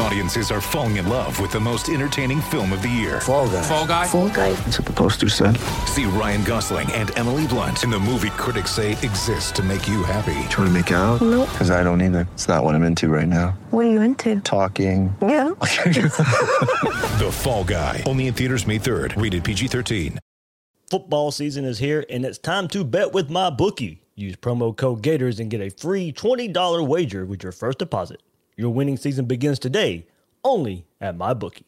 Audiences are falling in love with the most entertaining film of the year. Fall guy. Fall guy. Fall guy. That's what the poster said. See Ryan Gosling and Emily Blunt in the movie critics say exists to make you happy. Trying to make it out? Nope. Because I don't either. It's not what I'm into right now. What are you into? Talking. Yeah. The Fall Guy. Only in theaters May 3rd. Rated PG-13. Football season is here, and it's time to bet with MyBookie. Use promo code Gators and get a free $20 wager with your first deposit. Your winning season begins today, only at MyBookie.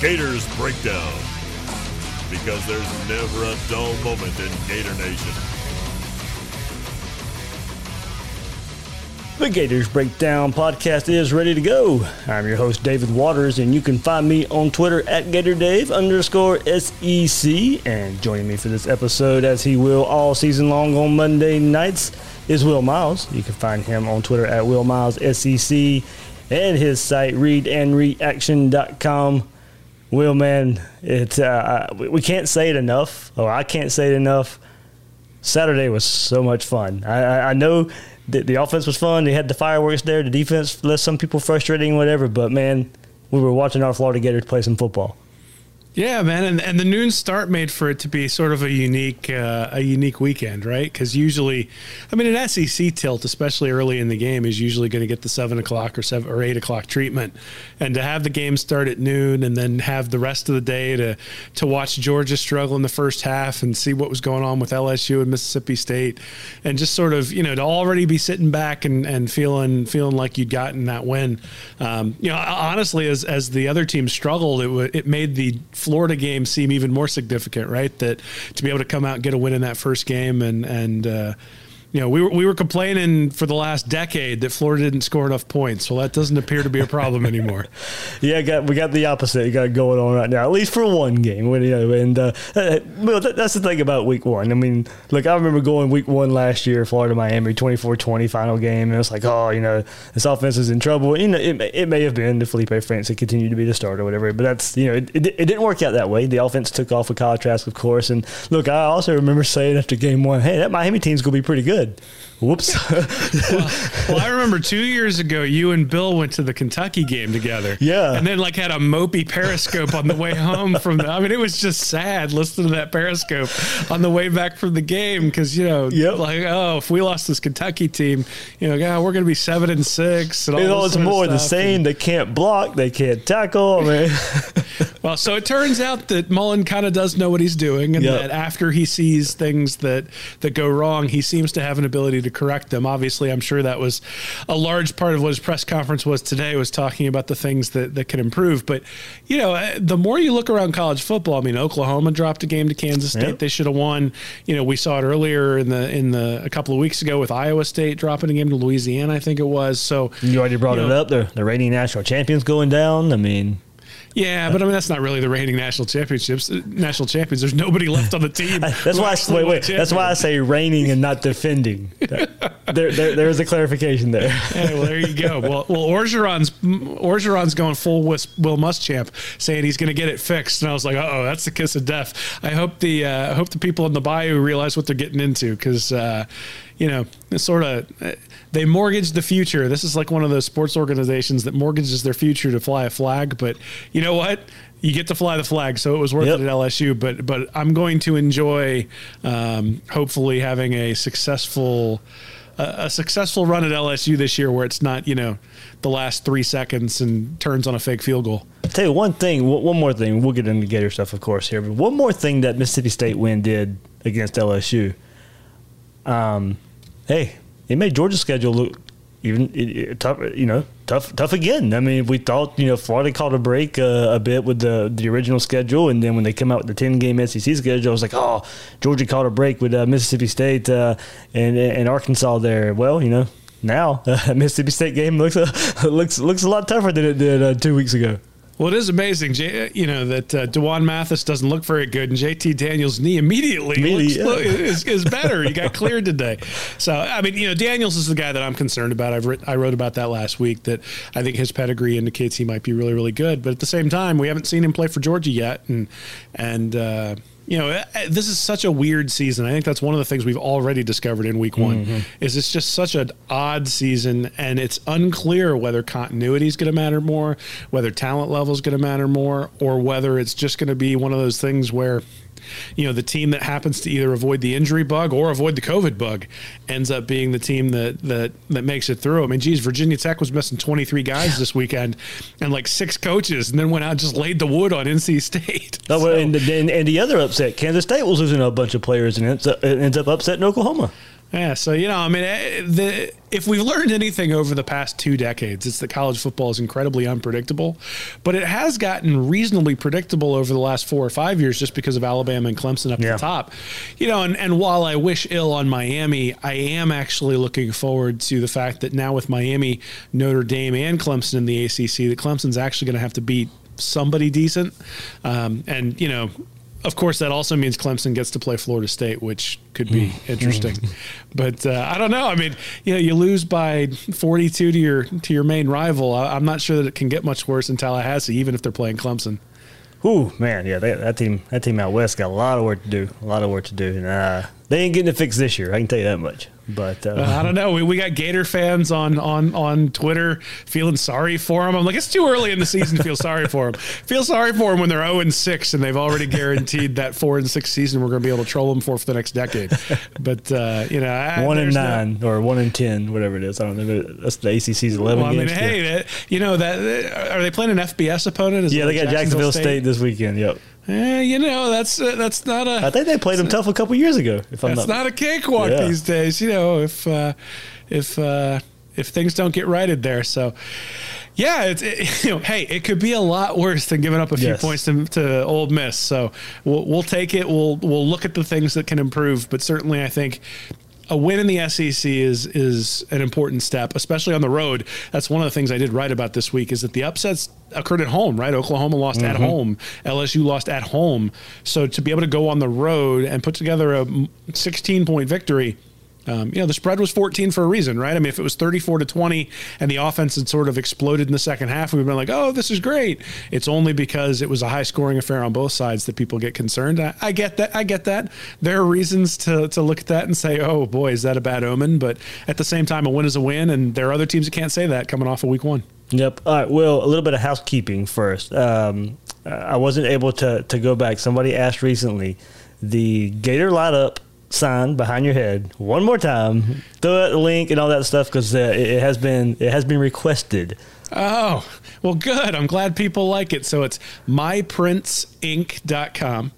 Gators Breakdown. Because there's never a dull moment in Gator Nation. The Gators Breakdown podcast is ready to go. I'm your host, David Waters, and you can find me on Twitter at GatorDave underscore SEC. And joining me for this episode, as he will all season long on Monday nights, is Will Miles. You can find him on Twitter at Will Miles SEC and his site, readandreaction.com. Will, man, it, uh, we can't say it enough, or I can't say it enough. Saturday was so much fun. I, I, I know the, the offense was fun. They had the fireworks there. The defense left some people frustrating, whatever. But man, we were watching our Florida Gators play some football. Yeah, man, and and the noon start made for it to be sort of a unique uh, a unique weekend, right? Because usually, I mean, an SEC tilt, especially early in the game, is usually going to get the seven o'clock or seven or eight o'clock treatment, and to have the game start at noon and then have the rest of the day to to watch Georgia struggle in the first half and see what was going on with LSU and Mississippi State, and just sort of you know to already be sitting back and, and feeling feeling like you'd gotten that win, um, you know, honestly, as as the other team struggled, it w- it made the Florida game seem even more significant, right? That to be able to come out and get a win in that first game, and and uh, you know we were we were complaining for the last decade that Florida didn't score enough points. Well, that doesn't appear to be a problem anymore. Yeah, got, we got the opposite. Got going on right now, at least for one game. You know, and uh, uh, well, that, that's the thing about week one. I mean, look, I remember going week one last year, Florida Miami, 24-20 final game, and it's like, oh, you know, this offense is in trouble. You know, it, may- it may have been the Feleipe Franks had continued to be the starter or whatever, but that's you know, it, it, it didn't work out that way. The offense took off with Kyle Trask, of course, and look, I also remember saying after game one, hey, that Miami team's gonna be pretty good did. Whoops. well, I remember two years ago, you and Bill went to the Kentucky game together. Yeah. and then like had a mopey Periscope on the way home from. The, I mean, it was just sad listening to that Periscope on the way back from the game because you know, Yep. like oh, if we lost this Kentucky team, you know, God, we're going to be seven and six. And all It's this all of more the same. They can't block. They can't tackle. I mean, Well, so it turns out that Mullen kind of does know what he's doing, and Yep. that after he sees things that that go wrong, he seems to have an ability to correct them. Obviously, I'm sure that was a large part of what his press conference was today, was talking about the things that that can improve. But you know, uh, the more you look around college football, I mean, Oklahoma dropped a game to Kansas State; Yep. they should have won. You know, we saw it earlier in the in the a couple of weeks ago with Iowa State dropping a game to Louisiana, I think it was. So you already brought You it up. The the reigning national champions going down. I mean, Yeah, but I mean that's not really the reigning national championships. uh, National champions. There's nobody left on the team. that's why. I, wait, wait. That's why I say reigning and not defending. That- there, there, there's a clarification there. Hey, well, there you go. Well, well, Orgeron's Orgeron's going full Wis- Will Muschamp, saying he's going to get it fixed, and I was like, oh, that's the kiss of death. I hope the uh, I hope the people in the bayou realize what they're getting into because. Uh, you know, sort of they mortgage the future. This is like one of those sports organizations that mortgages their future to fly a flag. But you know what? You get to fly the flag, so it was worth Yep. it at LSU. But but I'm going to enjoy, um, hopefully, having a successful a, a successful run at LSU this year, where it's not you know the last three seconds and turns on a fake field goal. tell you one thing. One one more thing. We'll get into Gator stuff, of course, here. But one more thing that Mississippi State win did against LSU. Um, hey, it made Georgia's schedule look even it, it, tough. You know, tough, tough again. I mean, we thought you know Florida caught a break uh, a bit with the the original schedule, and then when they come out with the ten game SEC schedule, I was like, oh, Georgia caught a break with uh, Mississippi State uh, and and Arkansas there. Well, you know. Now, Mississippi State game looks looks looks a lot tougher than it did uh, two weeks ago. Well, it is amazing, J- you know, that uh, D'Wan Mathis doesn't look very good, and JT Daniels' knee immediately, yeah. is, is better. He got cleared today. So, I mean, you know, Daniels is the guy that I'm concerned about. I've writ- I wrote about that last week. That I think his pedigree indicates he might be really, really good. But at the same time, we haven't seen him play for Georgia yet, and and. Uh, you know, this is such a weird season. I think that's one of the things we've already discovered in week one. Mm-hmm. Is it's just such an odd season, and it's unclear whether continuity is going to matter more, whether talent level is going to matter more, or whether it's just going to be one of those things where, you know, the team that happens to either avoid the injury bug or avoid the COVID bug ends up being the team that that that makes it through. I mean, geez, Virginia Tech was missing 23 guys this weekend, and like six coaches, and then went out and just laid the wood on NC State. Oh, well, and, the, and, and the other upset, Kansas State was losing a bunch of players and ends up, ends up upsetting Oklahoma. Yeah, so you know, I mean, eh, the if we've learned anything over the past two decades, it's that college football is incredibly unpredictable, but it has gotten reasonably predictable over the last four or five years just because of Alabama and Clemson up at Yeah. the top. You know, and, and while I wish ill on Miami, I am actually looking forward to the fact that now with Miami, Notre Dame, and Clemson in the ACC, that Clemson's actually going to have to beat somebody decent, um, and you know. Of course, that also means Clemson gets to play Florida State, which could be interesting. But uh, I don't know. I mean, you know, you lose by 42 to your to your main rival. I, I'm not sure that it can get much worse in Tallahassee, even if they're playing Clemson. Ooh, man, yeah, that, that team, that team out west got a lot of work to do, a lot of work to do, and uh, they ain't getting it fixed this year. I can tell you that much. But uh, Uh, I don't know. We, we got Gator fans on on on Twitter feeling sorry for them. I'm like, it's too early in the season to feel sorry for them. Feel sorry for them when they're 0 and 6 and they've already guaranteed that 4 and 6 season we're going to be able to troll them for for the next decade. But uh, you know, I, one and there's no- nine or one and ten, whatever it is. I don't know. That's the ACC's eleven Well, I mean, games. hey, that, you know that are they playing an FBS opponent? Is yeah, they got Jacksonville State. this weekend. Yep, Eh, you know, that's uh, that's not a I think they played them tough a couple years ago. If I'm that's not, not a cakewalk Yeah. these days. You know, if uh, if uh, if things don't get righted there, so. Yeah, it's it, you know, hey, it could be a lot worse than giving up a few Yes. points to, to Ole Miss. So we'll we'll take it. We'll we'll look at the things that can improve, but certainly I think a win in the SEC is is an important step, especially on the road. That's one of the things I did write about this week is that the upsets occurred at home, right? Oklahoma lost at mm-hmm. home, LSU lost at home. So to be able to go on the road and put together a 16 point victory. Um, you know, the spread was 14 for a reason, right? I mean, if it was 34 to 20 and the offense had sort of exploded in the second half, we've been like, oh, this is great. It's only because it was a high scoring affair on both sides that people get concerned. I, I get that. I get that. There are reasons to, to look at that and say, oh, boy, is that a bad omen? But at the same time, a win is a win. And there are other teams that can't say that coming off of week one. Yep. All right. Well, a little bit of housekeeping first. Um, I wasn't able to to go back. Somebody asked recently the Gator light up sign behind your head one more time. Throw out the link and all that stuff because uh, it, it has been it has been requested. Oh, well, good. I'm glad people like it. So it's myprinceinc.com.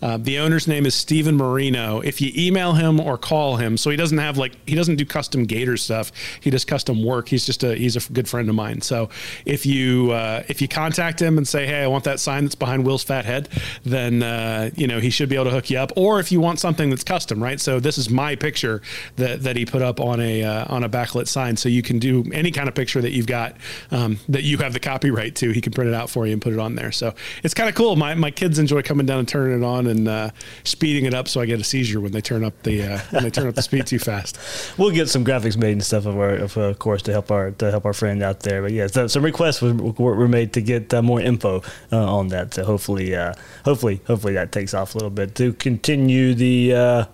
Uh, the owner's name is Stephen Marino. If you email him or call him, so he doesn't have like he doesn't do custom Gator stuff. He does custom work. He's just a he's a good friend of mine. So if you uh, if you contact him and say, hey, I want that sign that's behind Will's fat head, then uh, you know he should be able to hook you up. Or if you want something that's custom, right? So this is my picture that that he put up on a uh, on a backlit sign. So you can do any kind of picture that you've got um, that you have the copyright to. He can print it out for you and put it on there. So it's kind of cool. My my kids enjoy coming down and turning it on and uh, speeding it up, so I get a seizure when they turn up the uh, when they turn up the speed too fast. We'll get some graphics made and stuff of, our, of, uh, course to help our to help our friend out there. But yeah, so some requests were, were made to get uh, more info uh, on that. So hopefully, uh, hopefully, hopefully that takes off a little bit to continue the.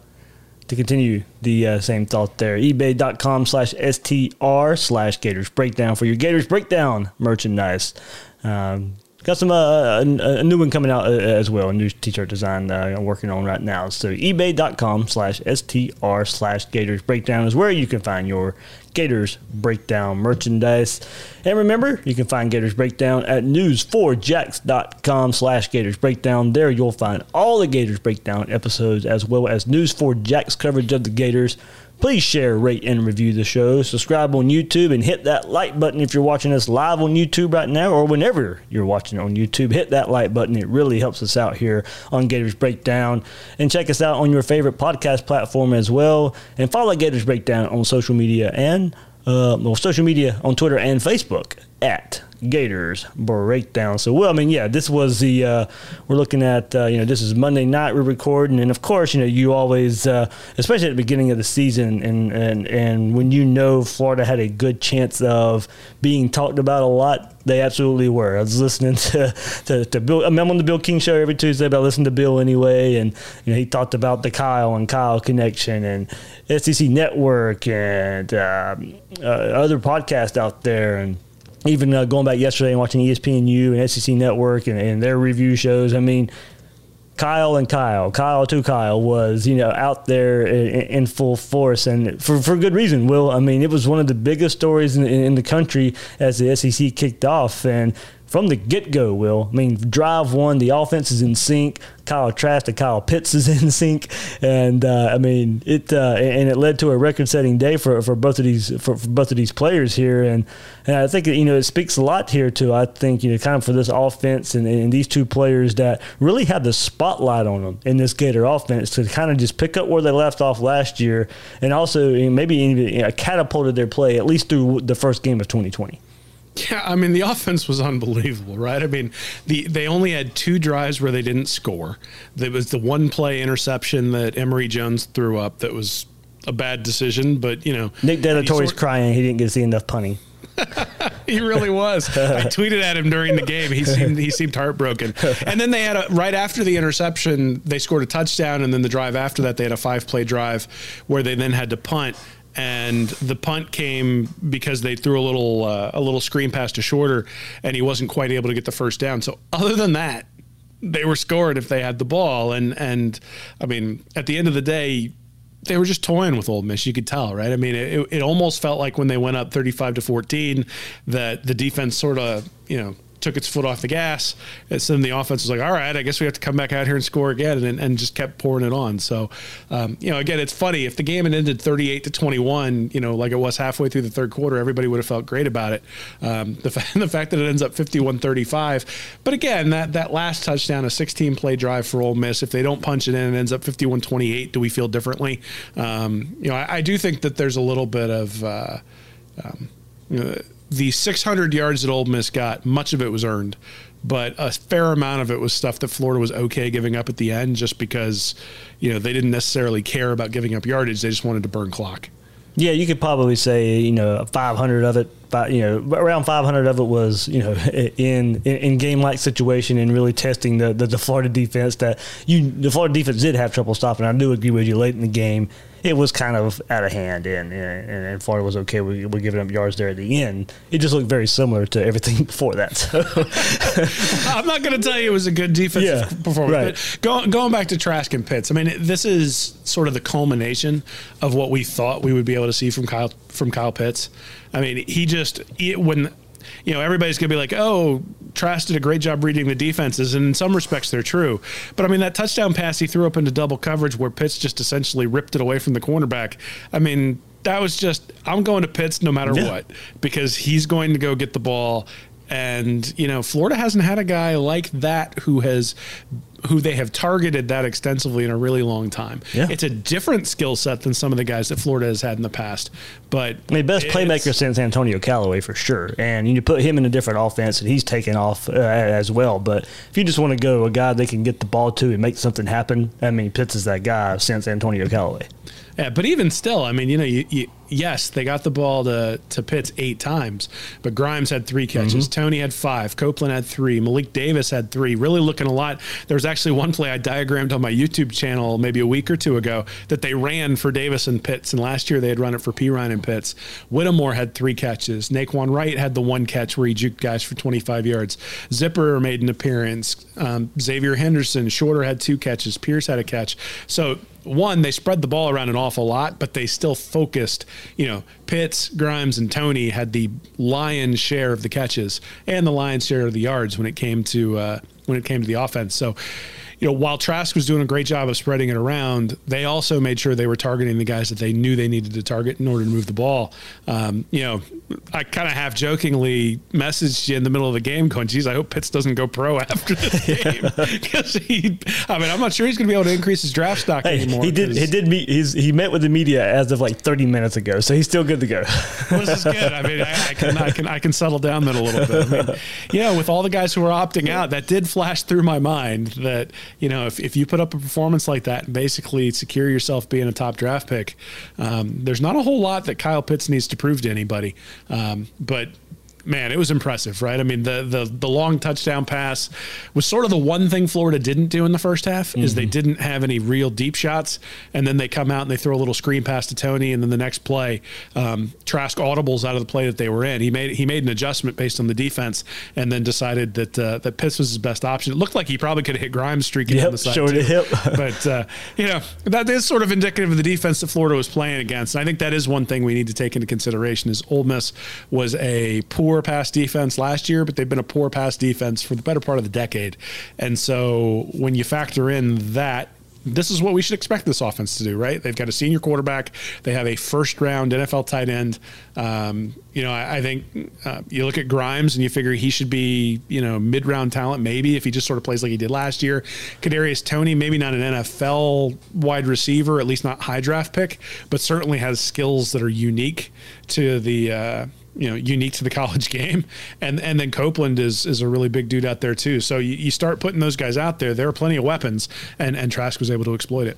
To continue the uh, same thought there, ebay.com slash STR slash Gators Breakdown for your Gators Breakdown merchandise. Um, got some uh, a, a new one coming out uh, as well, a new t-shirt design uh, I'm working on right now. So ebay.com slash STR slash Gators Breakdown is where you can find your Gators Breakdown merchandise. And remember, you can find Gators Breakdown at news4jax.com slash Gators Breakdown. There you'll find all the Gators Breakdown episodes as well as News4Jax coverage of the Gators. Please share, rate, and review the show. Subscribe on YouTube and hit that like button if you're watching us live on YouTube right now or whenever you're watching on YouTube. Hit that like button. It really helps us out here on Gators Breakdown. And check us out on your favorite podcast platform as well. And follow Gators Breakdown on social media and uh, well, social media on Twitter and Facebook at Gators breakdown. So, well, I mean, yeah, this was the uh, we're looking at. Uh, you know, this is Monday night we're recording, and of course, you know, you always, uh, especially at the beginning of the season, and and and when you know Florida had a good chance of being talked about a lot. They absolutely were. I was listening to to, to Bill. I I'm on the Bill King show every Tuesday, but I listen to Bill anyway, and you know he talked about the Kyle and Kyle connection and SEC Network and um, uh, other podcasts out there, and even uh, going back yesterday and watching ESPNU and SEC Network and, and their review shows. I mean, Kyle and Kyle, Kyle to Kyle was, you know, out there in, in full force and for, for good reason, Will. I mean, it was one of the biggest stories in, in the country as the SEC kicked off. And from the get go, Will, I mean, drive one, the offense is in sync. Kyle Trask to Kyle Pitts is in sync. And, uh, I mean, it, uh, and it led to a record setting day for, for both of these, for, for both of these players here. And, and I think, you know, it speaks a lot here to, I think, you know, kind of for this offense and, and these two players that really had the spotlight on them in this Gator offense to kind of just pick up where they left off last year and also maybe even you know, catapulted their play at least through the first game of 2020. Yeah, I mean the offense was unbelievable, right? I mean, the they only had two drives where they didn't score. There was the one play interception that Emory Jones threw up that was a bad decision, but you know, Nick he sort- crying he didn't get to see enough punting. He really was. I tweeted at him during the game. He seemed he seemed heartbroken. And then they had a right after the interception, they scored a touchdown, and then the drive after that, they had a five play drive where they then had to punt. And the punt came because they threw a little uh, a little screen pass to Shorter, and he wasn't quite able to get the first down. So other than that, they were scored if they had the ball. And and I mean, at the end of the day, they were just toying with Ole Miss. You could tell, right? I mean, it, it almost felt like when they went up 35 to 14 that the defense sort of, you know, took its foot off the gas. And so then the offense was like, all right, I guess we have to come back out here and score again, and, and just kept pouring it on. So, um, you know, again, it's funny. If the game had ended 38 to 21, you know, like it was halfway through the third quarter, everybody would have felt great about it. Um, the, fa- the fact that it ends up 51 35. But again, that, that last touchdown, a 16 play drive for Ole Miss, if they don't punch it in, and it ends up 51 28. Do we feel differently? Um, you know, I, I do think that there's a little bit of. Uh, um, you know, the 600 yards that Ole Miss got, much of it was earned, but a fair amount of it was stuff that Florida was okay giving up at the end, just because you know they didn't necessarily care about giving up yardage; they just wanted to burn clock. Yeah, you could probably say you know 500 of it, fi- you know around 500 of it was you know in in, in game like situation and really testing the, the the Florida defense that you the Florida defense did have trouble stopping. I do agree with you late in the game. It was kind of out of hand, and and, and Florida was okay with, with giving up yards there at the end. It just looked very similar to everything before that. So I'm not going to tell you it was a good defensive Yeah, performance. right. But going, going back to Trask and Pitts, I mean, this is sort of the culmination of what we thought we would be able to see from Kyle from Kyle Pitts. I mean, he just he, when you know everybody's going to be like, "Oh, Trask did a great job reading the defenses," and in some respects they're true. But I mean, that touchdown pass he threw up into double coverage where Pitts just essentially ripped it away from the cornerback. I mean. That was just, I'm going to Pitts no matter Yeah. what because he's going to go get the ball. And, you know, Florida hasn't had a guy like that who has who they have targeted that extensively in a really long time. Yeah. It's a different skill set than some of the guys that Florida has had in the past. But I mean, best playmaker since Antonio Callaway for sure. And you put him in a different offense, and he's taken off uh, as well. But if you just want to go a guy they can get the ball to and make something happen, I mean, Pitts is that guy since Antonio Callaway. Yeah, but even still, I mean, you know, you, you, yes, they got the ball to, to Pitts eight times, but Grimes had three catches. Toney had five. Copeland had three. Malik Davis had three. Really looking a lot. There was actually one play I diagrammed on my YouTube channel maybe a week or two ago that they ran for Davis and Pitts, and last year they had run it for Perine and Pitts. Whittemore had three catches. Nay'Quan Wright had the one catch where he juked guys for 25 yards. Zipper made an appearance. Um, Xzavier Henderson, Shorter had two catches. Pierce had a catch. So one, they spread the ball around an awful lot, but they still focused. You know, Pitts, Grimes, and Toney had the lion's share of the catches and the lion's share of the yards when it came to uh, when it came to the offense. So. You know, while Trask was doing a great job of spreading it around, they also made sure they were targeting the guys that they knew they needed to target in order to move the ball. Um, you know, I kind of half jokingly messaged you in the middle of the game, going, "Geez, I hope Pitts doesn't go pro after this game because he. I mean, I'm not sure he's going to be able to increase his draft stock Hey, anymore. he did. He did meet. He's he met with the media as of like 30 minutes ago, so he's still good to go. Well, this is good. I mean, I, I can I can I can settle down then a little bit. I mean, yeah, with all the guys who are opting out, that did flash through my mind that you know if, if you put up a performance like that and basically secure yourself being a top draft pick, um, there's not a whole lot that Kyle Pitts needs to prove to anybody. Um, but man, it was impressive, right? I mean, the the the long touchdown pass was sort of the one thing Florida didn't do in the first half is they didn't have any real deep shots, and then they come out and they throw a little screen pass to Toney, and then the next play, um, Trask audibles out of the play that they were in. He made he made an adjustment based on the defense, and then decided that uh, that Pitts was his best option. It looked like he probably could have hit Grimes streaking Yep, down the side, showed too. hip. but uh, you know that is sort of indicative of the defense that Florida was playing against. And I think that is one thing we need to take into consideration. Is Ole Miss was a poor pass defense last year, but they've been a poor pass defense for the better part of the decade. And so when you factor in that. This is what we should expect this offense to do, right? They've got a senior quarterback. They have a first round NFL tight end. Um, you know, I, I think uh, you look at Grimes and you figure he should be, you know, mid round talent, maybe if he just sort of plays like he did last year. Kadarius Toney, maybe not an NFL wide receiver, at least not high draft pick, but certainly has skills that are unique to the. Uh, you know, unique to the college game, and and then Copeland is is a really big dude out there too. So you, you start putting those guys out there. There are plenty of weapons, and and Trask was able to exploit it.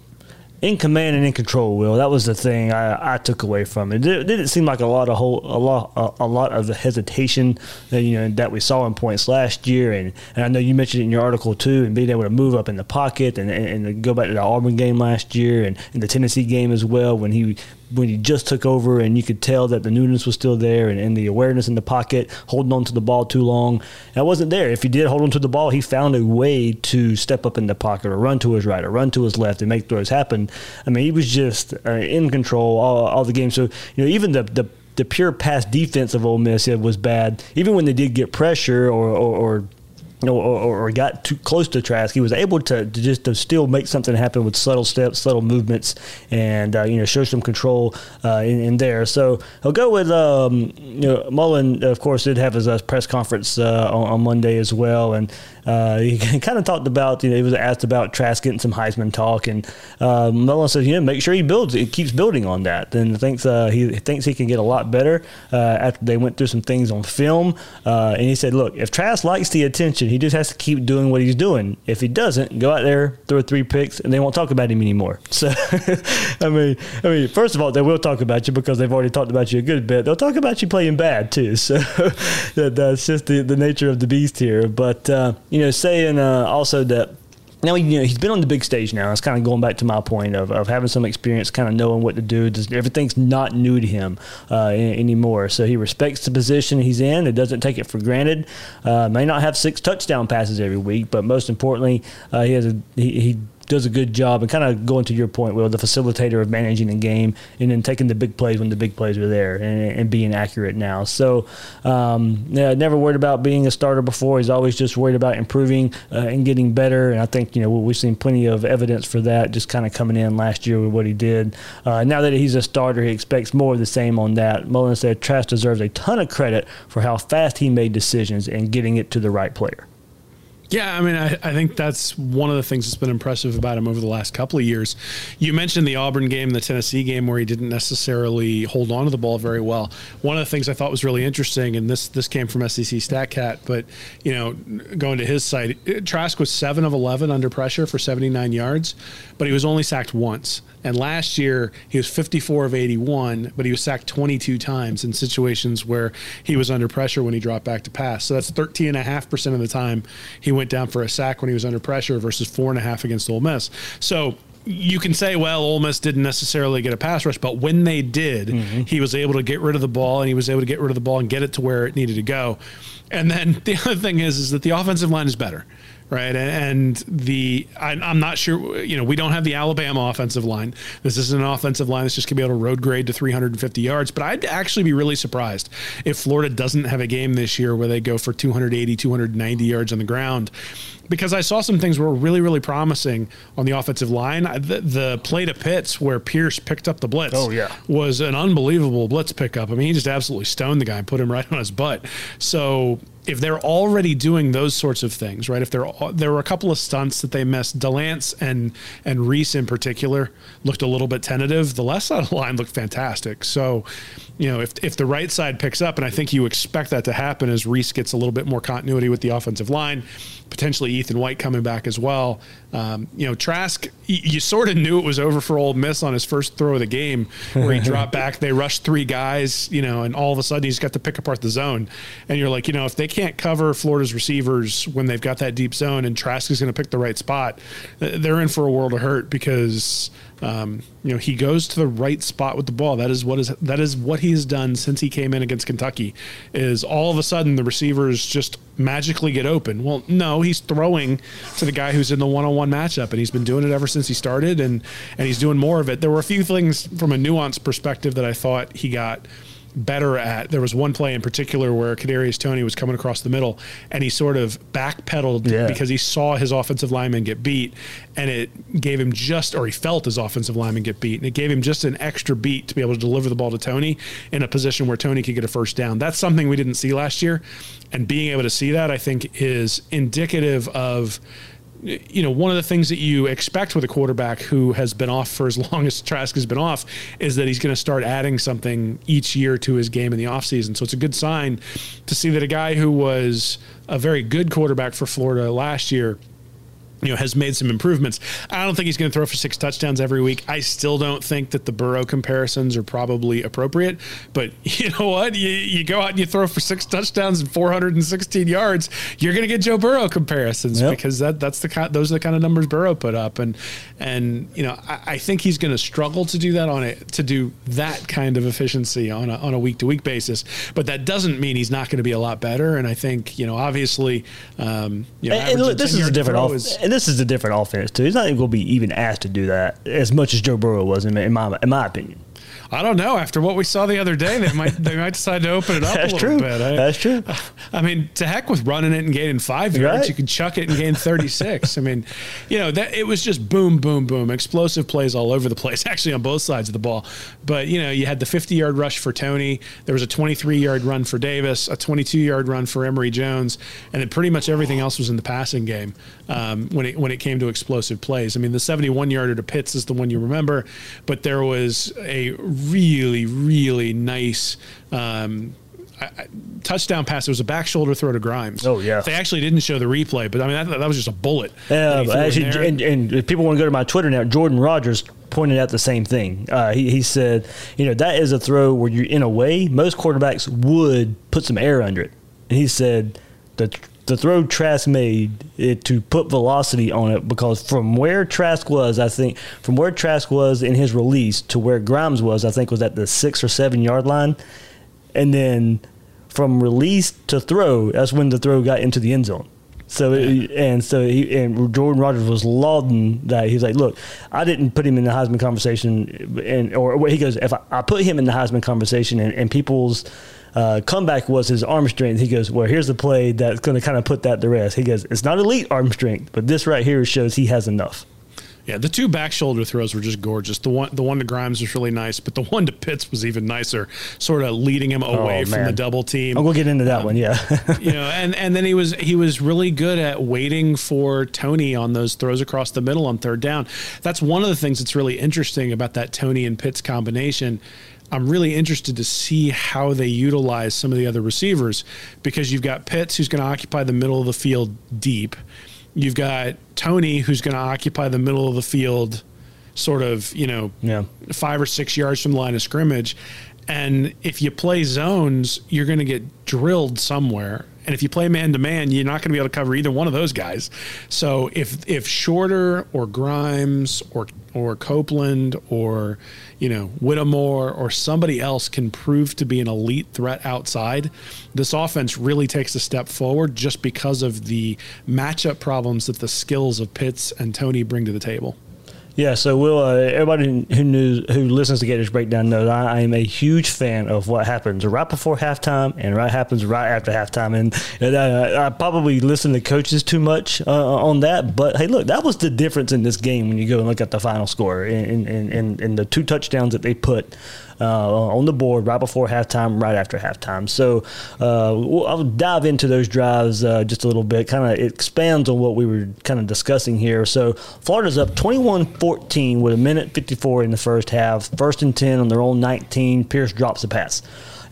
in command and in control. Will that was the thing I, I took away from it. It didn't seem like a lot of whole a lot a, a lot of the hesitation that you know that we saw in points last year, and, and I know you mentioned it in your article too, and being able to move up in the pocket and and, and go back to the Auburn game last year and, and the Tennessee game as well when he when he just took over and you could tell that the newness was still there and, and the awareness in the pocket, holding on to the ball too long. That wasn't there. If he did hold on to the ball, he found a way to step up in the pocket or run to his right or run to his left and make throws happen. I mean, he was just uh, in control all, all the game. So, you know, even the, the the pure pass defense of Ole Miss was bad. Even when they did get pressure or, or, or or, or got too close to Trask, he was able to, to just to still make something happen with subtle steps, subtle movements, and uh, you know show some control uh, in, in there. So I'll go with um, you know Mullen. Of course, did have his uh, press conference uh, on, on Monday as well, and uh, he kind of talked about you know he was asked about Trask getting some Heisman talk, and uh, Mullen says you know make sure he builds, he keeps building on that, and thinks uh, he thinks he can get a lot better uh, after they went through some things on film, uh, and he said, look, if Trask likes the attention, he just has to keep doing what he's doing. If he doesn't, go out there, throw three picks, and they won't talk about him anymore. So, I mean, I mean, first of all, they will talk about you because they've already talked about you a good bit. They'll talk about you playing bad too. So that, that's just the, the nature of the beast here. But uh, you know, saying uh, also that now you know he's been on the big stage now. It's kind of going back to my point of, of having some experience, kind of knowing what to do. Everything's not new to him uh, anymore. So he respects the position he's in. It doesn't take it for granted. Uh, may not have six touchdown passes every week, but most importantly, uh, he has a he. he does a good job and kind of going to your point, Will, the facilitator of managing the game and then taking the big plays when the big plays are there and, and being accurate now. So, um, yeah, never worried about being a starter before. He's always just worried about improving uh, and getting better. And I think, you know, we've seen plenty of evidence for that just kind of coming in last year with what he did. Uh, now that he's a starter, he expects more of the same on that. Mullen said Trask deserves a ton of credit for how fast he made decisions and getting it to the right player. Yeah, I mean, I, I think that's one of the things that's been impressive about him over the last couple of years. You mentioned the Auburn game, the Tennessee game, where he didn't necessarily hold on to the ball very well. One of the things I thought was really interesting, and this this came from SEC StatCat, but you know, going to his site, Trask was seven of eleven under pressure for seventy nine yards, but he was only sacked once. And last year he was 54 of 81, but he was sacked 22 times in situations where he was under pressure when he dropped back to pass. So that's 13.5% of the time he went down for a sack when he was under pressure versus four and a half against Ole Miss. So you can say, well, Ole Miss didn't necessarily get a pass rush, but when they did, mm-hmm. he was able to get rid of the ball and he was able to get rid of the ball and get it to where it needed to go. And then the other thing is, is that the offensive line is better right? And the I, I'm not sure. You know, we don't have the Alabama offensive line. This isn't an offensive line that's just going to be able to road grade to 350 yards. But I'd actually be really surprised if Florida doesn't have a game this year where they go for 280, 290 yards on the ground. Because I saw some things were really, really promising on the offensive line. The, the play to Pitts where Pierce picked up the blitz Oh, yeah. was an unbelievable blitz pickup. I mean, he just absolutely stoned the guy and put him right on his butt. So if they're already doing those sorts of things, right? If there there were a couple of stunts that they missed, Delance and and Reese in particular looked a little bit tentative. The left side of the line looked fantastic. So, you know, if if the right side picks up, and I think you expect that to happen as Reese gets a little bit more continuity with the offensive line, potentially Ethan White coming back as well. Um, you know, Trask, you sort of knew it was over for Ole Miss on his first throw of the game, where he dropped back. They rushed three guys, you know, and all of a sudden he's got to pick apart the zone. And you're like, you know, if they can't cover Florida's receivers when they've got that deep zone, and Trask is going to pick the right spot, they're in for a world of hurt because. Um, you know, he goes to the right spot with the ball. That is what is that is what he has done since he came in against Kentucky. Is all of a sudden the receivers just magically get open. Well, no, he's throwing to the guy who's in the one-on-one matchup, and he's been doing it ever since he started, and and he's doing more of it. There were a few things from a nuance perspective that I thought he got better at. There was one play in particular where Kadarius Toney was coming across the middle and he sort of backpedaled Yeah. because he saw his offensive lineman get beat and it gave him just or he felt his offensive lineman get beat and it gave him just an extra beat to be able to deliver the ball to Toney in a position where Toney could get a first down. That's something we didn't see last year and being able to see that I think is indicative of you know, one of the things that you expect with a quarterback who has been off for as long as Trask has been off is that he's going to start adding something each year to his game in the offseason. So it's a good sign to see that a guy who was a very good quarterback for Florida last year you know, has made some improvements. I don't think he's going to throw for six touchdowns every week. I still don't think that the Burrow comparisons are probably appropriate. But you know what? You, you go out and you throw for six touchdowns and 416 yards, you're going to get Joe Burrow comparisons Yep. because that that's the kind, those are the kind of numbers Burrow put up. And and you know, I, I think he's going to struggle to do that on it to do that kind of efficiency on a on a week to week basis. But that doesn't mean he's not going to be a lot better. And I think you know, obviously, um, you know, And, and look, this is a different throw off- is- and this is a different offense too. He's not even going to be even asked to do that as much as Joe Burrow was in, my in my opinion. I don't know. After what we saw the other day, they might they might decide to open it up That's a little true. bit. I, That's true. I mean, to heck with running it and gaining five yards. Right. You can chuck it and gain thirty six. I mean, you know that it was just boom, boom, boom, explosive plays all over the place. Actually, on both sides of the ball. But you know, you had the fifty yard rush for Toney. There was a twenty three yard run for Davis, a twenty two yard run for Emory Jones, and then pretty much everything else was in the passing game um, when it when it came to explosive plays. I mean, the seventy one yarder to Pitts is the one you remember, but there was a really, really nice. Um, I- touchdown pass. It was a back shoulder throw to Grimes. Oh, yeah. They actually didn't show the replay, but I mean that, that was just a bullet. Yeah, that he but threw in actually, and, and if people want to go to my Twitter now, Jordan Rodgers pointed out the same thing. Uh, he, he said, you know, that is a throw where you, in a way, most quarterbacks would put some air under it. And he said the the throw Trask made it to put velocity on it because from where Trask was, I think, from where Trask was in his release to where Grimes was, I think was at the six or seven yard line, and then from release to throw, that's when the throw got into the end zone. So it, and so he and Jordan Rodgers was lauding that. He's like, look, I didn't put him in the Heisman conversation, and or he goes, if I, I put him in the Heisman conversation, and, and people's uh, comeback was his arm strength. He goes, well, here's the play that's going to kind of put that to rest. He goes, it's not elite arm strength, but this right here shows he has enough. yeah, the two back shoulder throws were just gorgeous. The one the one to Grimes was really nice, but the one to Pitts was even nicer, sort of leading him away from Oh, man. the double team. Going to get into that one, yeah. you know, and and then he was he was really good at waiting for Toney on those throws across the middle on third down. That's one of the things that's really interesting about that Toney and Pitts combination. I'm really interested to see how they utilize some of the other receivers because you've got Pitts who's going to occupy the middle of the field deep. You've got Toney who's going to occupy the middle of the field sort of, you know, Yeah. five or six yards from the line of scrimmage. And if you play zones, you're going to get drilled somewhere. And if you play man to man, you're not going to be able to cover either one of those guys. So if if Shorter or Grimes or or Copeland or you know Whittemore or somebody else can prove to be an elite threat outside, this offense really takes a step forward just because of the matchup problems that the skills of Pitts and Toney bring to the table. Yeah, so Will, uh, everybody who knew, who listens to Gators Breakdown knows I, I, am a huge fan of what happens right before halftime and what happens right after halftime. And, and I, I, probably listen to coaches too much uh, on that. But hey, look, that was the difference in this game when you go and look at the final score and, and, and, and the two touchdowns that they put uh, on the board right before halftime, right after halftime. So uh, I'll dive into those drives uh, just a little bit. Kind of expands on what we were kind of discussing here. So Florida's up 21-14 with a minute 54 in the first half. First and 10 on their own 19. Pierce drops the pass.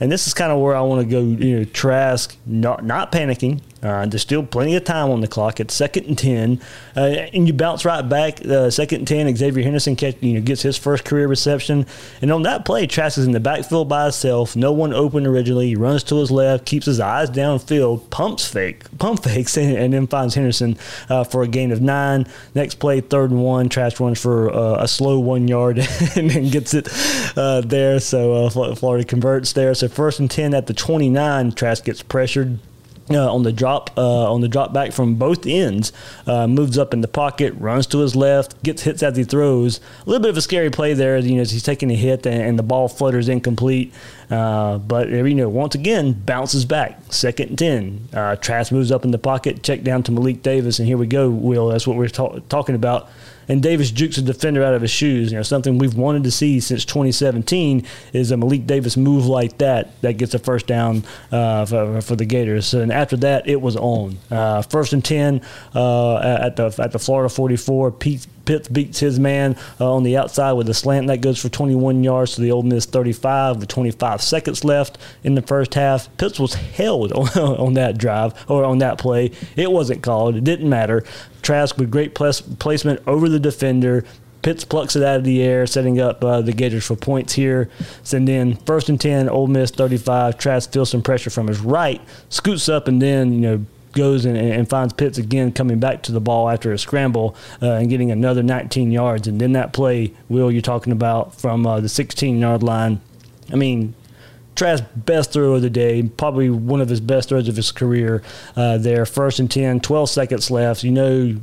And this is kind of where I want to go. You know, Trask not not panicking. Uh, there's still plenty of time on the clock. It's second and ten, uh, and you bounce right back. Uh, second and ten, Xzavier Henderson catch, you know gets his first career reception, and on that play, Trask is in the backfield by himself. No one open originally. He runs to his left, keeps his eyes downfield, pumps fake, pump fakes, and, and then finds Henderson uh, for a gain of nine. Next play, third and one. Trask runs for uh, a slow one yard and then gets it uh, there. So Florida converts there. So first and ten at the 29. Trask gets pressured uh, on the drop uh, on the drop back from both ends, uh, moves up in the pocket, runs to his left, gets hits as he throws. A little bit of a scary play there, you know, as he's taking a hit and, and the ball flutters incomplete. Uh, but you know, once again, bounces back. Second and ten. Uh, Trask moves up in the pocket, check down to Malik Davis, and here we go. Will that's what we're ta- talking about and Davis jukes a defender out of his shoes. You know, something we've wanted to see since 2017 is a Malik Davis move like that that gets a first down uh, for, for, the Gators. And after that, it was on. Uh, first and 10 uh, at the at the Florida 44. Pete Pitts beats his man uh, on the outside with a slant that goes for 21 yards to the Ole Miss 35 with 25 seconds left in the first half. Pitts was held on, on that drive or on that play. It wasn't called. It didn't matter. Trask with great placement over the defender. Pitts plucks it out of the air, setting up uh, the Gators for points here. Send in first and 10, Ole Miss 35. Trask feels some pressure from his right, scoots up, and then, you know, goes and, and, finds Pitts again coming back to the ball after a scramble uh, and getting another 19 yards. And then that play, Will, you're talking about from uh, the 16 yard line. I mean, Trask's best throw of the day, probably one of his best throws of his career uh, there. First and 10, 12 seconds left. You know,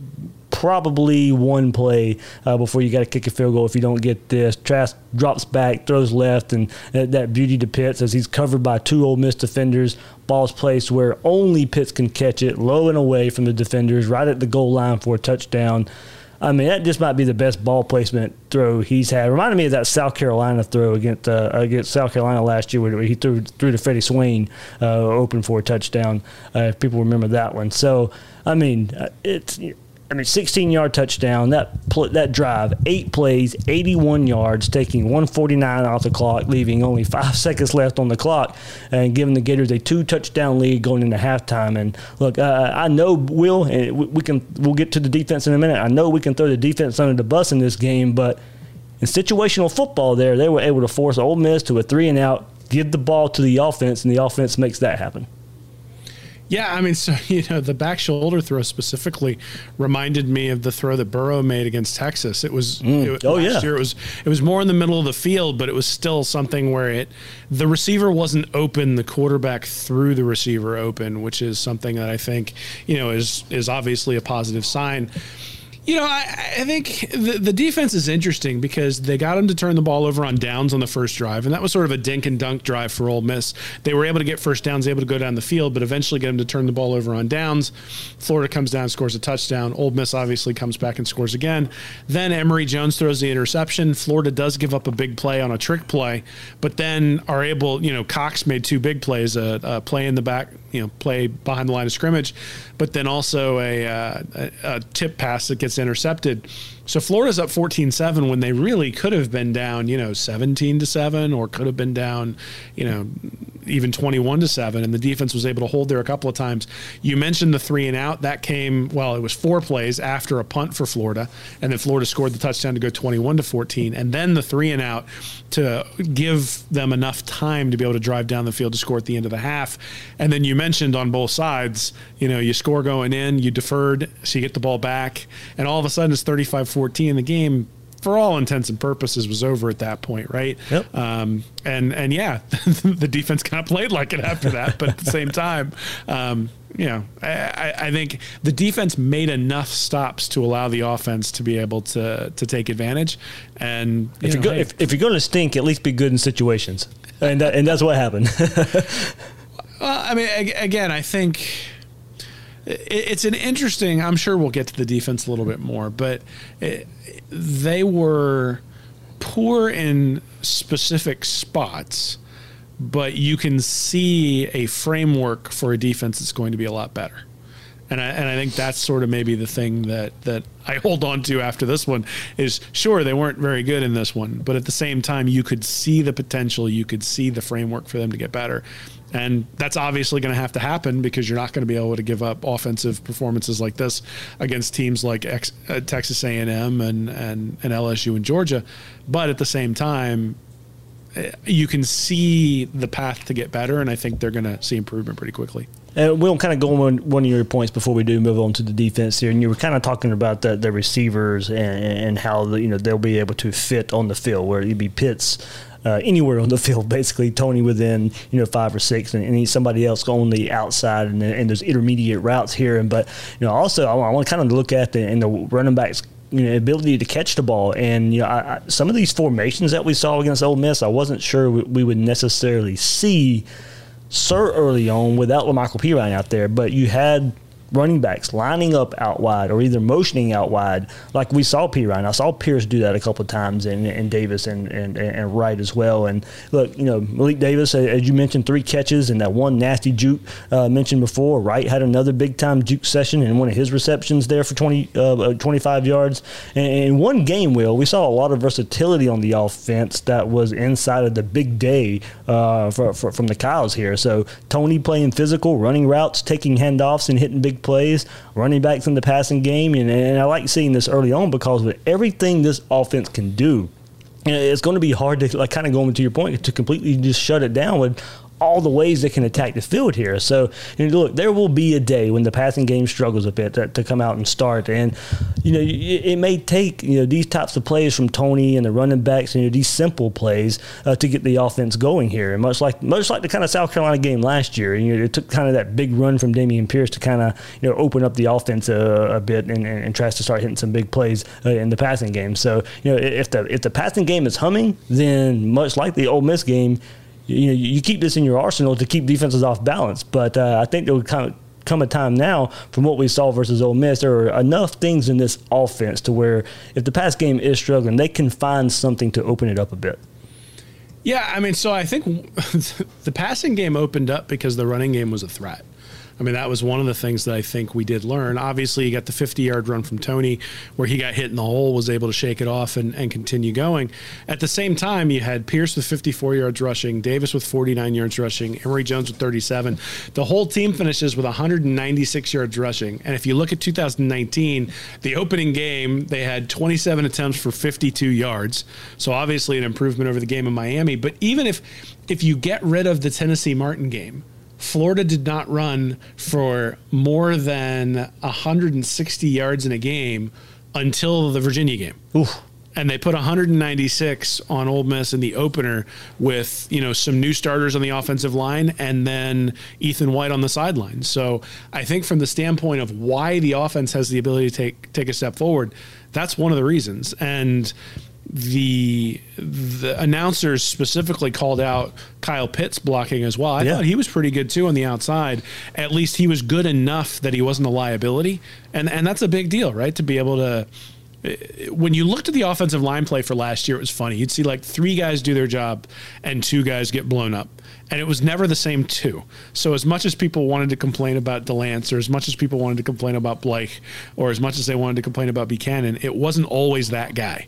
probably one play uh, before you got to kick a field goal if you don't get this. Trask drops back, throws left, and that beauty to Pitts as he's covered by two Ole Miss defenders. Ball's placed where only Pitts can catch it, low and away from the defenders, right at the goal line for a touchdown. I mean, that just might be the best ball placement throw he's had. Reminded me of that South Carolina throw against uh, against South Carolina last year, where he threw threw to Freddie Swain, uh, open for a touchdown. Uh, if people remember that one, so I mean, uh, it's I mean, 16 yard touchdown. That pl- that drive, eight plays, 81 yards, taking 149 off the clock, leaving only five seconds left on the clock, and giving the Gators a two touchdown lead going into halftime. And look, uh, I know Will, and we can we'll get to the defense in a minute. I know we can throw the defense under the bus in this game, but in situational football, there they were able to force Ole Miss to a three and out, give the ball to the offense, and the offense makes that happen. Yeah, I mean, so you know, the back shoulder throw specifically reminded me of the throw that Burrow made against Texas. It was, mm. it, oh yeah, year, it was it was more in the middle of the field, but it was still something where it the receiver wasn't open, the quarterback threw the receiver open, which is something that I think you know is is obviously a positive sign. You know, I, I think the, the defense is interesting because they got him to turn the ball over on downs on the first drive, and that was sort of a dink and dunk drive for Ole Miss. They were able to get first downs, able to go down the field, but eventually get him to turn the ball over on downs. Florida comes down, scores a touchdown. Ole Miss obviously comes back and scores again. Then Emory Jones throws the interception. Florida does give up a big play on a trick play, but then are able, you know, Cox made two big plays, a, a play in the back, you know, play behind the line of scrimmage, but then also a, uh, a, a tip pass that gets intercepted. So Florida's up 14-7 when they really could have been down, you know, 17 to 7 or could have been down, you know, even 21 to 7 and the defense was able to hold there a couple of times. You mentioned the three and out. That came well it was four plays after a punt for florida and then florida scored the touchdown to go 21 to 14 and then the three and out to give them enough time to be able to drive down the field to score at the end of the half. And then you mentioned on both sides you know you score going in you deferred so you get the ball back and all of a sudden it's 35-14 the game for all intents and purposes was over at that point, right? Yep. Um, and and yeah, the defense kind of played like it after that, but at the same time, um, you know, I, I think the defense made enough stops to allow the offense to be able to to take advantage. And you If know, you're, go, hey, if, if you're going to stink, at least be good in situations, and that, and that's what happened. Well, I mean, again, I think it's an interesting. I'm sure we'll get to the defense a little bit more, but it, they were poor in specific spots, but you can see a framework for a defense that's going to be a lot better. And I, and I think that's sort of maybe the thing that, that I hold on to after this one is sure they weren't very good in this one, but at the same time you could see the potential, you could see the framework for them to get better. And that's obviously going to have to happen because you're not going to be able to give up offensive performances like this against teams like X, uh, Texas A&M and, and, and LSU and Georgia. But at the same time, eh, you can see the path to get better, and I think they're going to see improvement pretty quickly. And we'll kind of go on one of your points before we do move on to the defense here. And you were kind of talking about the, the receivers and, and how the, you know they'll be able to fit on the field, where it'd be Pitts uh, anywhere on the field, basically Toney within you know five or six, and, and somebody else on the outside, and, and there's intermediate routes here. And but you know also I, want to kind of look at the and the running backs you know, ability to catch the ball. And you know, I, I, some of these formations that we saw against Ole Miss, I wasn't sure we, we would necessarily see so early on without Lamical Perine out there. But you had running backs lining up out wide or either motioning out wide, like we saw Perine. I saw Pierce do that a couple of times, and, and Davis and, and, and Wright as well. And look, you know, Malik Davis, as you mentioned, three catches and that one nasty juke uh, mentioned before. Wright had another big time juke session and one of his receptions there for 20, uh, 25 yards. And in one game, Will, we saw a lot of versatility on the offense that was inside of the big day uh, for, for, from the Cows here. So Toney playing physical, running routes, taking handoffs, and hitting big plays, running backs in the passing game. And, and I like seeing this early on because with everything this offense can do, it's going to be hard to like kind of going to your point to completely just shut it down with all the ways they can attack the field here. So, you know, look, there will be a day when the passing game struggles a bit to, to come out and start. And, you know, it, it, may take, you know, these types of plays from Toney and the running backs, you know, these simple plays uh, to get the offense going here. And much like, much like the kind of South Carolina game last year, you know, it took kind of that big run from Dameon Pierce to kind of, you know, open up the offense a, a bit and, and, and tries to start hitting some big plays uh, in the passing game. So, you know, if the, if the passing game is humming, then much like the Ole Miss game, you know, you keep this in your arsenal to keep defenses off balance. But uh, I think there would kind of come a time now from what we saw versus Ole Miss. There are enough things in this offense to where if the pass game is struggling, they can find something to open it up a bit. Yeah, I mean, so I think the passing game opened up because the running game was a threat. I mean, that was one of the things that I think we did learn. Obviously, you got the 50 yard run from Toney where he got hit in the hole, was able to shake it off and, and continue going. At the same time, you had Pierce with 54 yards rushing, Davis with 49 yards rushing, Emory Jones with 37. The whole team finishes with 196 yards rushing. And if you look at 2019, the opening game, they had 27 attempts for 52 yards. So obviously an improvement over the game in Miami. But even if if you get rid of the Tennessee Martin game, Florida did not run for more than 160 yards in a game until the Virginia game. Oof. And they put 196 on Ole Miss in the opener with, you know, some new starters on the offensive line and then Ethan White on the sideline. So I think from the standpoint of why the offense has the ability to take take a step forward, that's one of the reasons. And the the announcers specifically called out Kyle Pitts blocking as well. I Yeah. thought he was pretty good too on the outside. At least he was good enough that he wasn't a liability, and and that's a big deal, right? To be able to. Eh, when you looked at the offensive line play for last year, it was funny. You'd see like three guys do their job and two guys get blown up. And it was never the same two. So as much as people wanted to complain about Delance, or as much as people wanted to complain about Blake, or as much as they wanted to complain about Buchanan, it wasn't always that guy.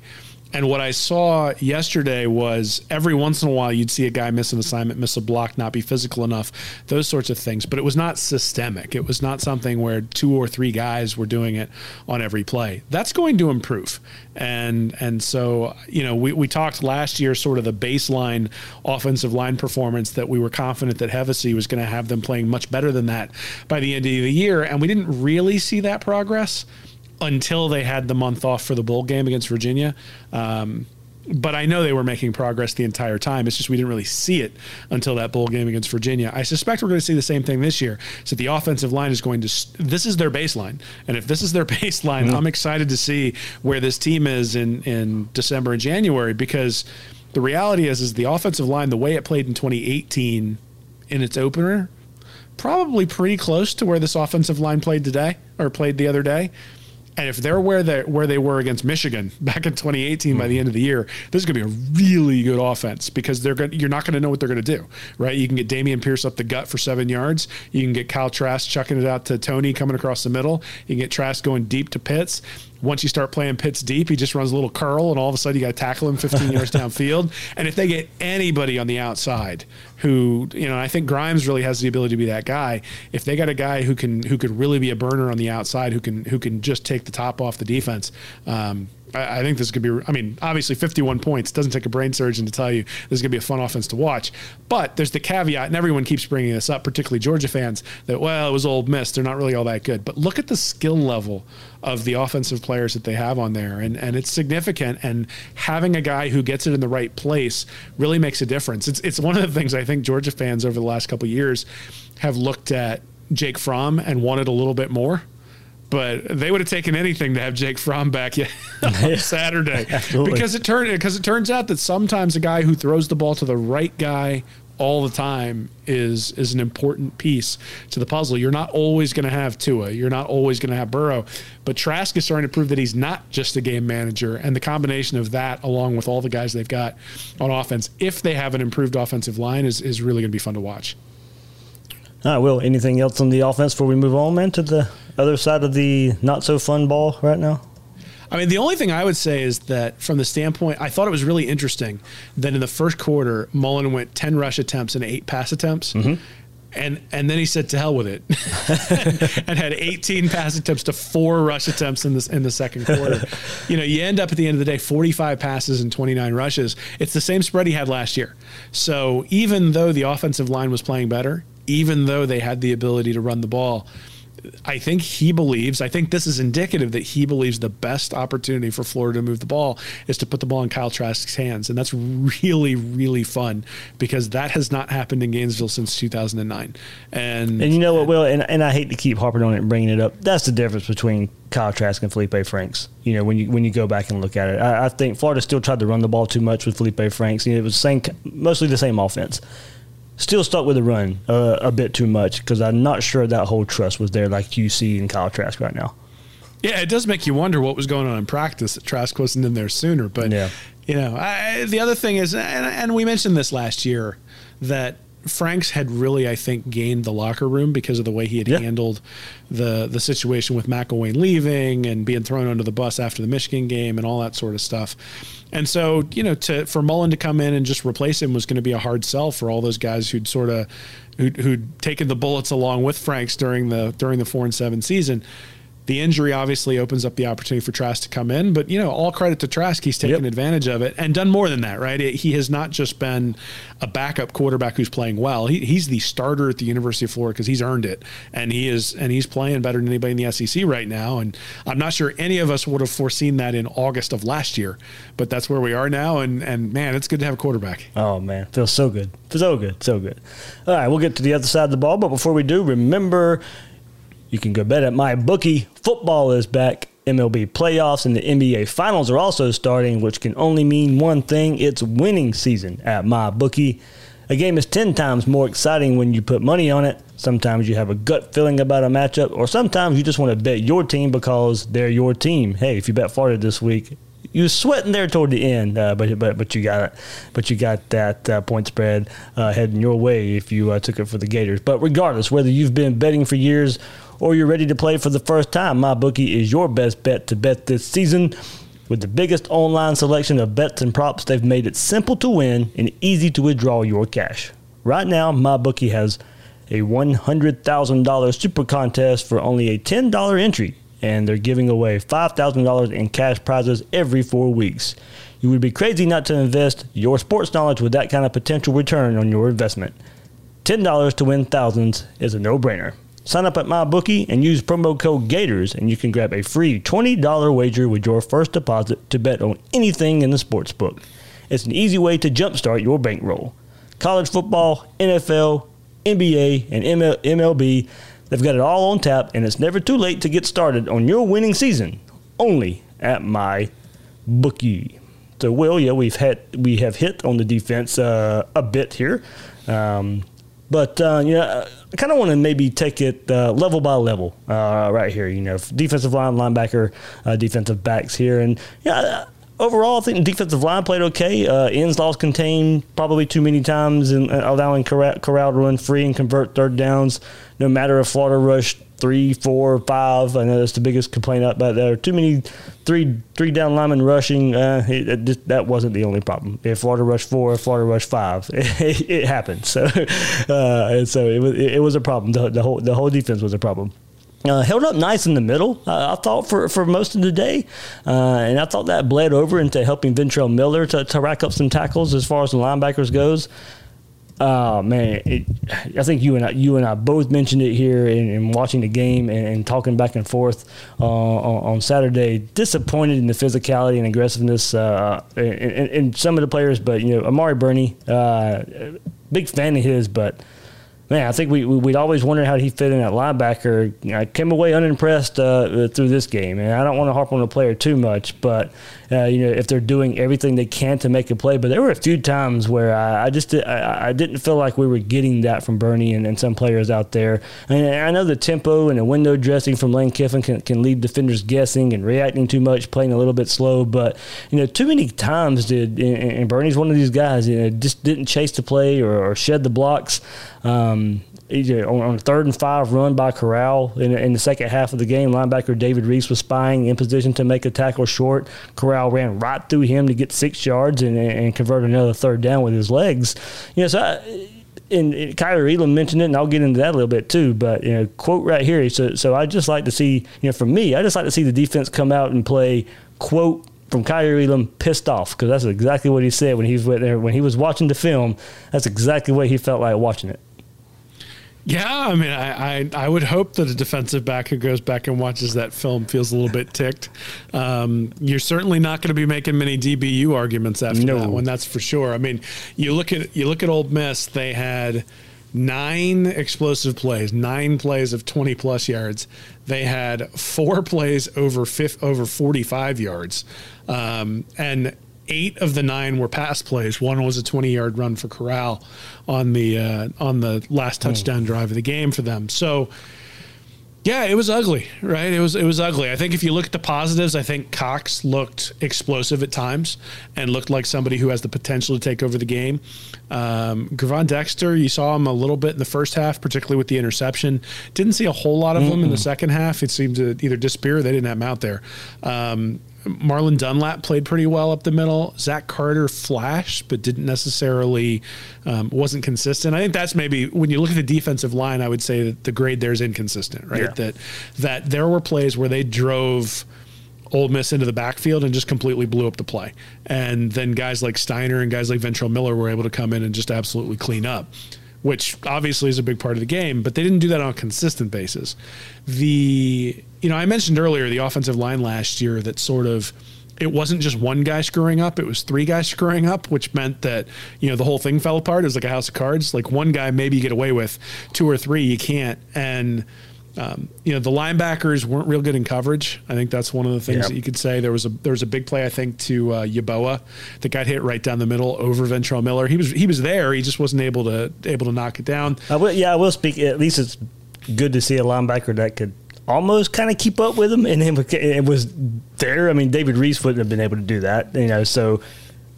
And what I saw yesterday was every once in a while you'd see a guy miss an assignment, miss a block, not be physical enough, those sorts of things. But it was not systemic. It was not something where two or three guys were doing it on every play. That's going to improve. And and so, you know, we, we talked last year sort of the baseline offensive line performance that we were confident that Hevesy was going to have them playing much better than that by the end of the year. And we didn't really see that progress until they had the month off for the bowl game against Virginia. Um, but I know they were making progress the entire time. It's just we didn't really see it until that bowl game against Virginia. I suspect we're going to see the same thing this year. So the offensive line is going to. This is their baseline, and if this is their baseline, mm-hmm. I'm excited to see where this team is in in December and January because the reality is is the offensive line the way it played in 2018 in its opener, probably pretty close to where this offensive line played today or played the other day. And if they're where they where they were against Michigan back in 2018 mm-hmm. by the end of the year, this is going to be a really good offense because they're going you're not going to know what they're going to do, right? You can get Dameon Pierce up the gut for seven yards. You can get Kyle Trask chucking it out to Toney coming across the middle. You can get Trask going deep to Pitts once you start playing Pitts deep, he just runs a little curl, and all of a sudden you got to tackle him 15 yards downfield. And if they get anybody on the outside who, you know, I think Grimes really has the ability to be that guy. If they got a guy who can who could really be a burner on the outside, who can who can just take the top off the defense. Um, I, think this could be. I mean, obviously, 51 points doesn't take a brain surgeon to tell you this is going to be a fun offense to watch. But there's the caveat, and everyone keeps bringing this up, particularly Georgia fans, that well, it was Ole Miss. They're not really all that good. But look at the skill level of the offensive players that they have on there, and and it's significant. And having a guy who gets it in the right place really makes a difference. It's it's one of the things I think Georgia fans over the last couple years have looked at Jake Fromm and wanted a little bit more but they would have taken anything to have Jake Fromm back on Saturday because it turned because it turns out that sometimes a guy who throws the ball to the right guy all the time is is an important piece to the puzzle. You're not always going to have Tua. You're not always going to have Burrow. But Trask is starting to prove that he's not just a game manager. And the combination of that, along with all the guys they've got on offense, if they have an improved offensive line, is, is really going to be fun to watch. All right, Will, anything else on the offense before we move on, man, to the other side of the not so fun ball right now? I mean, the only thing I would say is that from the standpoint, I thought it was really interesting that in the first quarter, Mullen went 10 rush attempts and eight pass attempts. Mm-hmm. And, and then he said to hell with it and had 18 pass attempts to four rush attempts in, this, in the second quarter. you know, you end up at the end of the day 45 passes and 29 rushes. It's the same spread he had last year. So even though the offensive line was playing better, even though they had the ability to run the ball, I think he believes, I think this is indicative that he believes the best opportunity for Florida to move the ball is to put the ball in Kyle Trask's hands. And that's really, really fun because that has not happened in Gainesville since 2009. And and you know what, Will, and, and I hate to keep harping on it and bringing it up. That's the difference between Kyle Trask and Feleipe Franks. You know, when you when you go back and look at it, I, I think Florida still tried to run the ball too much with Feleipe Franks. You know, it was same, mostly the same offense still stuck with the run uh, a bit too much because I'm not sure that whole trust was there like you see in Kyle Trask right now. Yeah, it does make you wonder what was going on in practice that Trask wasn't in there sooner. But yeah. you know, I, the other thing is, and, and we mentioned this last year that Franks had really, I think, gained the locker room because of the way he had yeah. handled the the situation with McElwain leaving and being thrown under the bus after the Michigan game and all that sort of stuff. And so, you know, to for Mullen to come in and just replace him was going to be a hard sell for all those guys who'd sort of who'd, who'd taken the bullets along with Franks during the during the four and seven season. The injury obviously opens up the opportunity for Trask to come in, but you know, all credit to Trask, he's taken yep. advantage of it and done more than that, right? He has not just been a backup quarterback who's playing well. He, he's the starter at the University of Florida because he's earned it, and he is and he's playing better than anybody in the SEC right now. And I'm not sure any of us would have foreseen that in August of last year, but that's where we are now. And and man, it's good to have a quarterback. Oh man, feels so good, feels so good, so good. All right, we'll get to the other side of the ball, but before we do, remember you can go bet at MyBookie. Football is back. MLB playoffs and the NBA finals are also starting, which can only mean one thing it's winning season at MyBookie. A game is 10 times more exciting when you put money on it. Sometimes you have a gut feeling about a matchup, or sometimes you just want to bet your team because they're your team. Hey, if you bet Florida this week, you were sweating there toward the end, uh, but but but you got it. But you got that uh, point spread uh, heading your way if you uh, took it for the Gators. But regardless, whether you've been betting for years or you're ready to play for the first time, MyBookie is your best bet to bet this season. With the biggest online selection of bets and props, they've made it simple to win and easy to withdraw your cash. Right now, MyBookie has a $100,000 super contest for only a $10 entry, and they're giving away $5,000 in cash prizes every four weeks. You would be crazy not to invest your sports knowledge with that kind of potential return on your investment. $10 to win thousands is a no brainer. Sign up at MyBookie and use promo code GATORS, and you can grab a free $20 wager with your first deposit to bet on anything in the sports book. It's an easy way to jumpstart your bankroll. College football, NFL, NBA, and ML- MLB, they've got it all on tap, and it's never too late to get started on your winning season. Only at MyBookie. So, Will, yeah, we've had we have hit on the defense uh, a bit here. Um, but uh, you know, I kind of want to maybe take it uh, level by level uh, right here. You know, defensive line, linebacker, uh, defensive backs here, and yeah. Overall, I think defensive line played okay. Uh, ends lost contained probably too many times and uh, allowing Corral, Corral to run free and convert third downs. No matter if Florida rushed three, four, five. I know that's the biggest complaint about there. Too many three three down linemen rushing. Uh, it, it just, that wasn't the only problem. If Florida rushed four, Florida rushed five, it, it happened. So, uh, and so it was it was a problem. The, the whole the whole defense was a problem. Uh, held up nice in the middle, uh, I thought, for, for most of the day. Uh, and I thought that bled over into helping Ventrell Miller to, to rack up some tackles as far as the linebackers goes. Oh man, it, I think you and I, you and I both mentioned it here in, in watching the game and, and, talking back and forth uh, on, on, Saturday. Disappointed in the physicality and aggressiveness uh, in, in, in, some of the players, but you know Amari Burney, uh, big fan of his, but man, I think we we'd always wondered how he fit in at linebacker. I came away unimpressed uh, through this game, and I don't want to harp on the player too much, but uh, you know if they're doing everything they can to make a play, but there were a few times where I, I just I, I, didn't feel like we were getting that from Burney and, and, some players out there. And I know the tempo and the window dressing from Lane Kiffin can, can leave defenders guessing and reacting too much, playing a little bit slow, but you know too many times did and, and Burney's one of these guys you know just didn't chase the play or, or shed the blocks. Um, Um, on, on a third and five run by Corral in, in, the second half of the game, linebacker David Reese was spying in position to make a tackle short. Corral ran right through him to get six yards and, and convert another third down with his legs. You know, so I, and, and Kaiir Elam mentioned it, and I'll get into that a little bit too. But you know, quote right here. So, so I just like to see, you know, for me, I just like to see the defense come out and play quote from Kaiir Elam pissed off because that's exactly what he said when he was there when he was watching the film. That's exactly what he felt like watching it. Yeah, I mean, I, I, I, would hope that a defensive back who goes back and watches that film feels a little bit ticked. Um, you're certainly not going to be making many DBU arguments after no. that one, that's for sure. I mean, you look at you look at Ole Miss; they had nine explosive plays, nine plays of 20 plus yards. They had four plays over fifth, over 45 yards, um, and eight of the nine were pass plays. One was a 20 yard run for Corral on the uh, on the last hmm. touchdown drive of the game for them. So. Yeah, it was ugly, right? It was it was ugly. I think if you look at the positives, I think Cox looked explosive at times and looked like somebody who has the potential to take over the game. Um, Gervon Dexter, you saw him a little bit in the first half, particularly with the interception. Didn't see a whole lot of mm them in the second half. It seemed to either disappear or they didn't have him out there. Um, Marlon Dunlap played pretty well up the middle. Zach Carter flashed, but didn't necessarily um, wasn't consistent. I think that's maybe when you look at the defensive line, I would say that the grade there is inconsistent, right? Yeah. That that there were plays where they drove. Ole Miss into the backfield and just completely blew up the play. And then guys like Stiner and guys like Ventrell Miller were able to come in and just absolutely clean up which obviously is a big part of the game, but they didn't do that on a consistent basis. The you know, I mentioned earlier the offensive line last year that sort of it wasn't just one guy screwing up, it was three guys screwing up, which meant that, you know, the whole thing fell apart. It was like a house of cards. Like one guy maybe you get away with, two or three you can't. And um, you know the linebackers weren't real good in coverage. I think that's one of the things yep. that you could say. There was a there was a big play I think to uh, Yeboah that got hit right down the middle over Ventrell Miller. He was he was there. He just wasn't able to able to knock it down. I will, yeah, I will speak. At least it's good to see a linebacker that could almost kind of keep up with him, and it was there. I mean, David Reese wouldn't have been able to do that, you know. So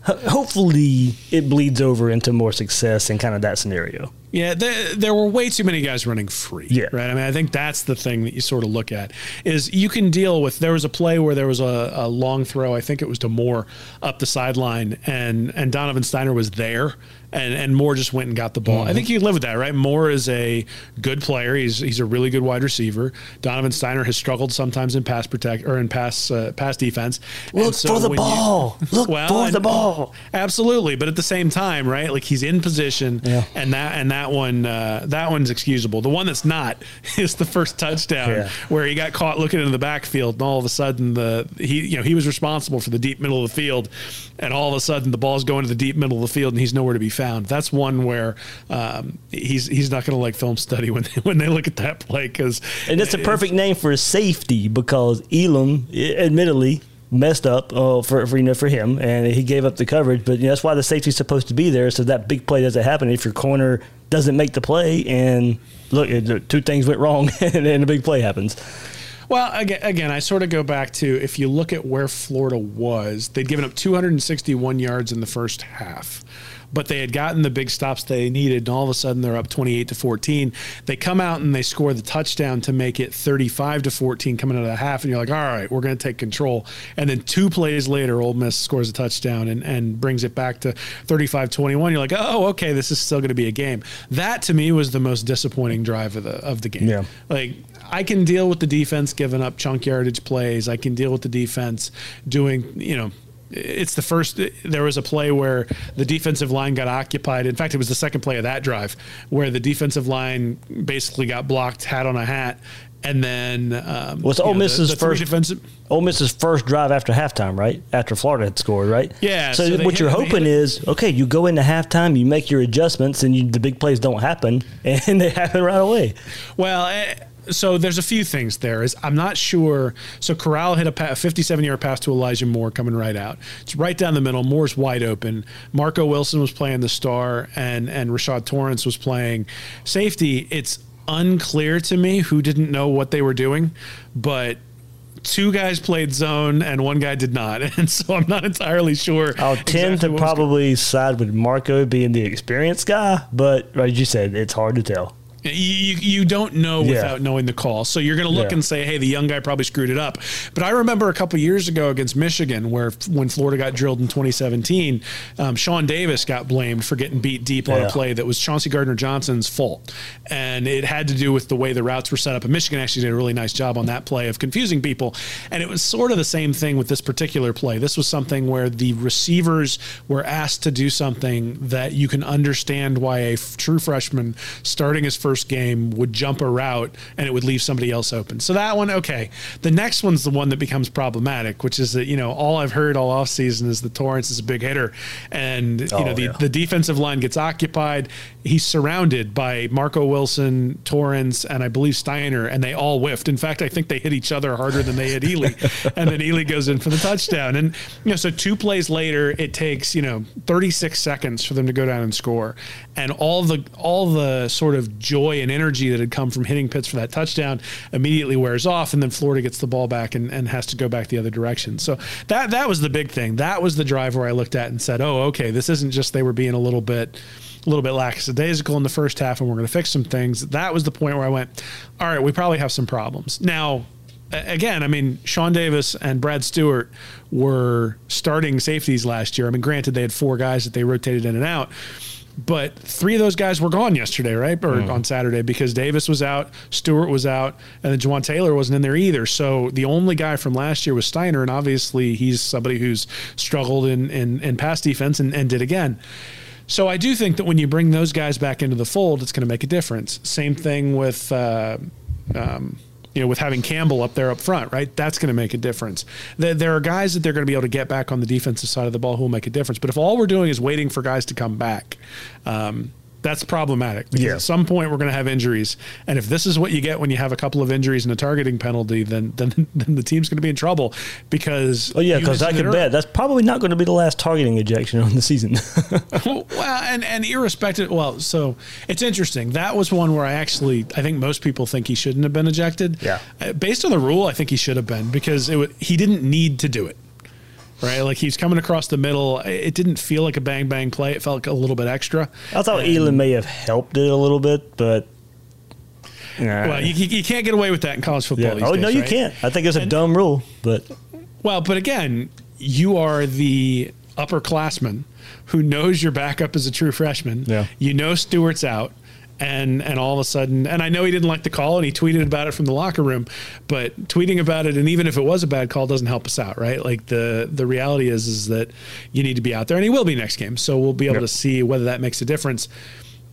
hopefully, it bleeds over into more success in kind of that scenario. Yeah, there, there were way too many guys running free. Yeah. Right. I mean, I think that's the thing that you sort of look at is you can deal with. There was a play where there was a, a long throw. I think it was to Moore up the sideline, and and Donovan Stiner was there, and and Moore just went and got the ball. I think you live with that, right? Moore is a good player. He's he's a really good wide receiver. Donovan Stiner has struggled sometimes in pass protect or in pass uh, pass defense. And Look for the when you- ball. Look for the ball. Absolutely, but at the same time, right? Like he's in position, Yeah. and that and that one uh, that one's excusable. The one that's not is the first touchdown Yeah. where he got caught looking into the backfield, and all of a sudden the he you know he was responsible for the deep middle of the field, and all of a sudden the ball's going to the deep middle of the field, and he's nowhere to be found. That's one where um, he's he's not going to like film study when they, when they look at that play because And it's a perfect name for safety because Elam, admittedly, messed up uh, for, for you know for him, and he gave up the coverage. But you know, that's why the safety's supposed to be there, so that big play doesn't happen. If your corner doesn't make the play, and look, two things went wrong, and then a big play happens. Well, again, again, I sort of go back to if you look at where Florida was, they'd given up 261 yards in the first half, but they had gotten the big stops they needed, and all of a sudden they're up 28 to 14. They come out and they score the touchdown to make it 35 to 14 coming out of the half, and you're like, all right, we're going to take control. And then two plays later, Ole Miss scores a touchdown and, and brings it back to 35 21. You're like, oh, okay, this is still going to be a game. That to me was the most disappointing drive of the of the game. Yeah. Like I can deal with the defense giving up chunk yardage plays. I can deal with the defense doing, you know, it's the first. There was a play where the defensive line got occupied. In fact, it was the second play of that drive where the defensive line basically got blocked, hat on a hat, and then um, Was you Ole know, the- Miss's the three first- defensive. Ole Miss's first drive after halftime, right? After Florida had scored, right? Yeah, So, so what you're hoping is, okay, you go into halftime, you make your adjustments, and you, the big plays don't happen, and they happen right away. Well, eh, so there's a few things there. Is I'm not sure. So Corral hit a pa- 57 yard pass to Elijah Moore coming right out. It's right down the middle. Moore's wide open. Marco Wilson was playing the star, and and Rashad Torrance was playing safety. It's unclear to me who didn't know what they were doing, but. Two guys played zone and one guy did not, and so I'm not entirely sure. I'll tend exactly to probably side with Marco being the experienced guy, but like you said, it's hard to tell. You, you don't know Yeah. without knowing the call. So you're going to look Yeah. and say, hey, the young guy probably screwed it up. But I remember a couple years ago against Michigan, where when Florida got drilled in 2017, um, Shawn Davis got blamed for getting beat deep on Yeah. a play that was Chauncey Gardner Johnson's fault. And it had to do with the way the routes were set up. And Michigan actually did a really nice job on that play of confusing people. And it was sort of the same thing with this particular play. This was something where the receivers were asked to do something that you can understand why a f- true freshman starting his first game would jump a route and it would leave somebody else open. So that one, okay. The next one's the one that becomes problematic, which is that, you know, all I've heard all offseason is that Torrance is a big hitter. And, you oh, know, Oh, the, yeah. the defensive line gets occupied. He's surrounded by Marco Wilson, Torrance, and I believe Stiner, and they all whiffed. In fact, I think they hit each other harder than they hit Ealy. and then Ealy goes in for the touchdown. And, you know, so two plays later, it takes, you know, 36 seconds for them to go down and score. And all the all the sort of joy and energy that had come from hitting Pitts for that touchdown immediately wears off, and then Florida gets the ball back and, and has to go back the other direction. So that that was the big thing. That was the drive where I looked at and said, "Oh, okay, this isn't just they were being a little bit." A little bit lackadaisical in the first half, and we're going to fix some things. That was the point where I went, all right, we probably have some problems. Now, again, I mean, Shawn Davis and Brad Stewart were starting safeties last year. I mean, granted, they had four guys that they rotated in and out, but three of those guys were gone yesterday, right? Or on Saturday because Davis was out, Stewart was out, and then Juwan Taylor wasn't in there either. So the only guy from last year was Stiner, and obviously he's somebody who's struggled in in, in pass defense and, and did again. So I do think that when you bring those guys back into the fold, it's going to make a difference. Same thing with. Uh, um, you know, with having Campbell up there up front, right? That's going to make a difference. There, there are guys that they're going to be able to get back on the defensive side of the ball who will make a difference. But if all we're doing is waiting for guys to come back, um, that's problematic. Because Yeah. at some point we're going to have injuries, and if this is what you get when you have a couple of injuries and a targeting penalty, then then, then the team's going to be in trouble. Because Oh yeah, because I could bet that's probably not going to be the last targeting ejection on the season. well, and and irrespective. Well, so it's interesting. That was one where I actually I think most people think he shouldn't have been ejected. Yeah. Uh, Based on the rule, I think he should have been because it he didn't need to do it. Right? Like he's coming across the middle. It didn't feel like a bang bang play. It felt like a little bit extra. I thought And- Elon may have helped it a little bit, but. Nah. Well, you, you can't get away with that in college football. yeah. Oh days, no, you right? can't. I think it's a And- dumb rule, but Well, but again, you are the upperclassman who knows your backup is a true freshman. Yeah. You know Stewart's out. And and all of a sudden, and I know he didn't like the call, and he tweeted about it from the locker room. But tweeting about it, and even if it was a bad call, doesn't help us out, right? Like the the reality is is that you need to be out there, and he will be next game, so we'll be able Yep. to see whether that makes a difference.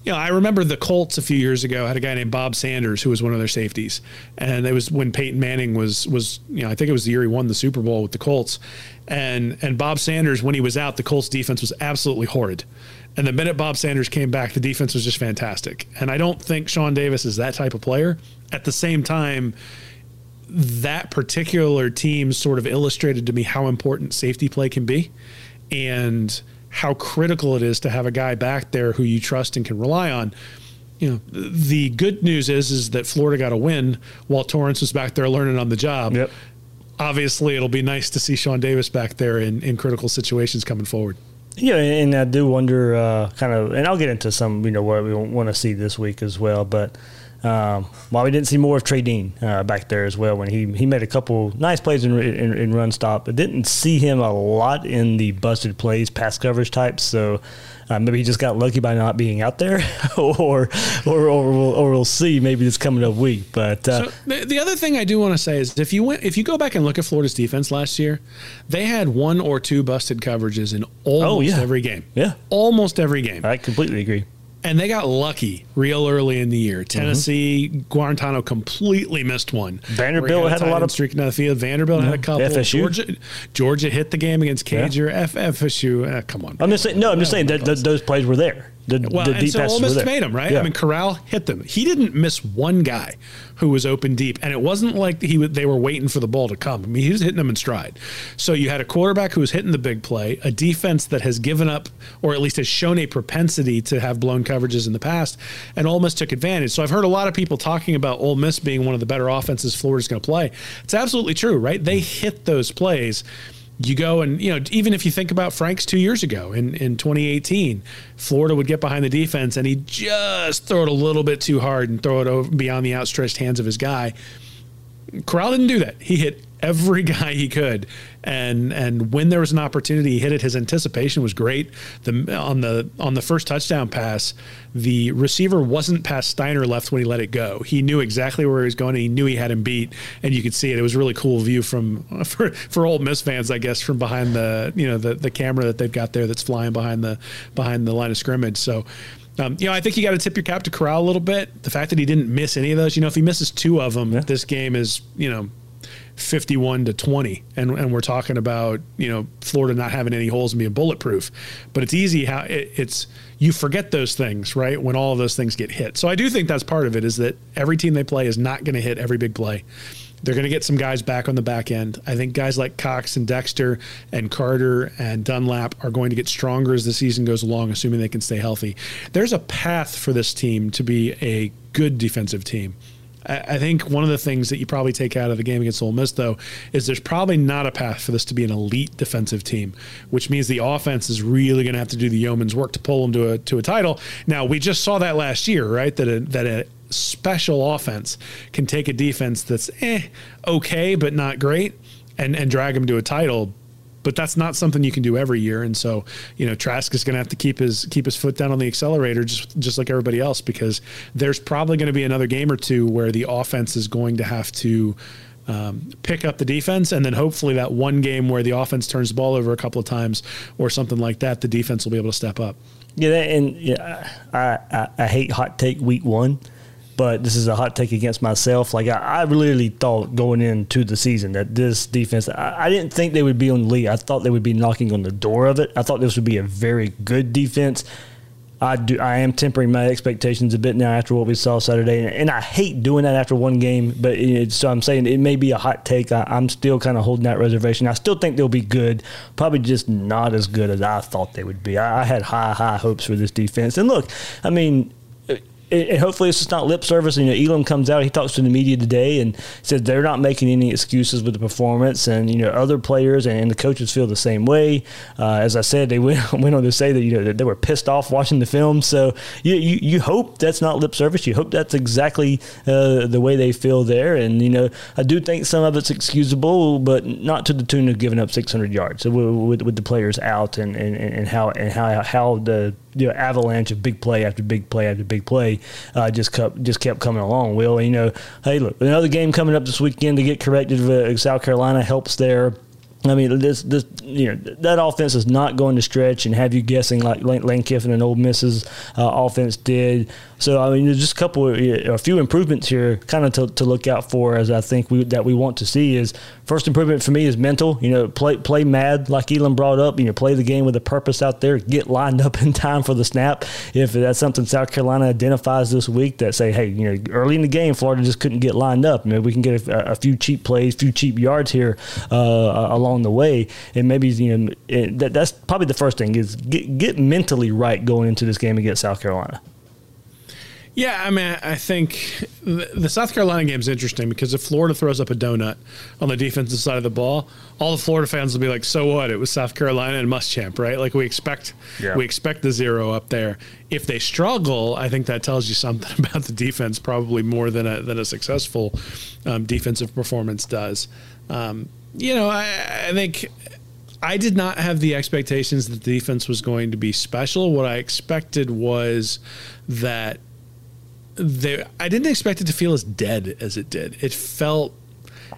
You know, I remember the Colts a few years ago had a guy named Bob Sanders who was one of their safeties, and it was when Peyton Manning was was you know I think it was the year he won the Super Bowl with the Colts, and and Bob Sanders when he was out the Colts defense was absolutely horrid, and the minute Bob Sanders came back the defense was just fantastic, and I don't think Shawn Davis is that type of player. At the same time, that particular team sort of illustrated to me how important safety play can be. And how critical it is to have a guy back there who you trust and can rely on. You know, the good news is is that Florida got a win while Torrance was back there learning on the job. Yep. Obviously, it'll be nice to see Shawn Davis back there in, in critical situations coming forward. Yeah, and I do wonder, uh, kind of, and I'll get into some, you know, what we want to see this week as well. But um, while we didn't see more of Trey Dean uh, back there as well, when he he made a couple nice plays in, in, in run stop, but didn't see him a lot in the busted plays, pass coverage types. So uh, maybe he just got lucky by not being out there, or or or we'll, or we'll see maybe this coming up week. But uh, So the, the other thing I do want to say is if you went, if you go back and look at Florida's defense last year, they had one or two busted coverages in almost Oh, yeah. every game. Yeah. almost every game. I completely agree. And they got lucky real early in the year. Tennessee, Guarantano completely missed one. Mm-hmm. Vanderbilt he had a lot of- streaking down the field. Vanderbilt had a couple. FSU. Georgia, Georgia hit the game against Yeah. Cage F, FSU. Uh, come on. I'm just saying. No, I'm just saying that, that those plays were there. The, Well, the and so Ole Miss made him right. Yeah. I mean, Corral hit them. He didn't miss one guy who was open deep, and it wasn't like he they were waiting for the ball to come. I mean, he was hitting them in stride. So you had a quarterback who was hitting the big play, a defense that has given up, or at least has shown a propensity to have blown coverages in the past, and Ole Miss took advantage. So I've heard a lot of people talking about Ole Miss being one of the better offenses Florida's going to play. It's absolutely true, right? They hit those plays you go and you know even if you think about Frank's two years ago in in 2018, Florida would get behind the defense and he'd just throw it a little bit too hard and throw it over beyond the outstretched hands of his guy. Corral didn't do that. He hit every guy he could, and and when there was an opportunity, he hit it. His anticipation was great. The on the on the first touchdown pass, the receiver wasn't past Stiner left when he let it go. He knew exactly where he was going, and he knew he had him beat, and you could see it. It was a really cool view from for for Ole Miss fans, I guess, from behind the you know the the camera that they've got there that's flying behind the behind the line of scrimmage. So. Um, you know, I think you got to tip your cap to Corral a little bit. The fact that he didn't miss any of those, you know, if he misses two of them, this game is, you know, 51 to 20 and, and we're talking about you know florida not having any holes and being bulletproof. But it's easy how it, it's you forget those things right when all of those things get hit. So i do think that's part of it is that every team they play is not going to hit every big play they're going to get some guys back on the back end i think guys like cox and dexter and carter and dunlap are going to get stronger as the season goes along assuming they can stay healthy there's a path for this team to be a good defensive team I think one of the things that you probably take out of the game against Ole Miss, though, is there's probably not a path for this to be an elite defensive team, which means the offense is really going to have to do the yeoman's work to pull them to a to a title. Now we just saw that last year, right? That a, that special offense can take a defense that's eh okay but not great and and drag them to a title but that's not something you can do every year. And so, you know, Trask is going to have to keep his keep his foot down on the accelerator, just just like everybody else, because there's probably going to be another game or two where the offense is going to have to. Um, pick up the defense, and then hopefully that one game where the offense turns the ball over a couple of times or something like that, the defense will be able to step up. Yeah, and yeah, I, I I hate hot take week one, but this is a hot take against myself. Like I, I really thought going into the season that this defense, I, I didn't think they would be on the lead. I thought they would be knocking on the door of it. I thought this would be a very good defense. I do. I am tempering my expectations a bit now after what we saw Saturday, and, and I hate doing that after one game. But it, so I'm saying it may be a hot take. I, I'm still kind of holding that reservation. I still think they'll be good, probably just not as good as I thought they would be. I, I had high, high hopes for this defense. And look, I mean, and hopefully it's just not lip service. You know, Elam comes out, he talks to the media today and says they're not making any excuses with the performance, and you know, other players and, and the coaches feel the same way. Uh, as I said, they went, went on to say that you know that they were pissed off watching the film. So you you, you hope that's not lip service. You hope that's exactly uh, the way they feel there, and you know, I do think some of it's excusable, but not to the tune of giving up 600 yards with, with, with the players out and, and, and how and how how the you know, avalanche of big play after big play after big play uh, just kept just kept coming along. Will you know? Hey, look, another game coming up this weekend to get corrected. Uh, South Carolina helps there. I mean, this this you know that offense is not going to stretch and have you guessing like Lane Kiffin and Ole Miss's uh, offense did. So I mean, there's just a couple, of, a few improvements here, kind of to, to look out for, as I think we that we want to see is first improvement for me is mental. You know, play play mad like Elam brought up. You know, play the game with a purpose out there. Get lined up in time for the snap. If that's something South Carolina identifies this week, that say, hey, you know, early in the game, Florida just couldn't get lined up. Maybe we can get a, a few cheap plays, few cheap yards here uh, along the way, and maybe you know it, that, that's probably the first thing is get get mentally right going into this game against South Carolina. Yeah, I mean, I think the South Carolina game is interesting because if Florida throws up a donut on the defensive side of the ball, all the Florida fans will be like, "So what? It was South Carolina and Muschamp, right?" Like we expect, yeah. we expect the zero up there. If they struggle, I think that tells you something about the defense, probably more than a than a successful um, defensive performance does. Um, you know, I, I think I did not have the expectations that the defense was going to be special. What I expected was that they I didn't expect it to feel as dead as it did. It felt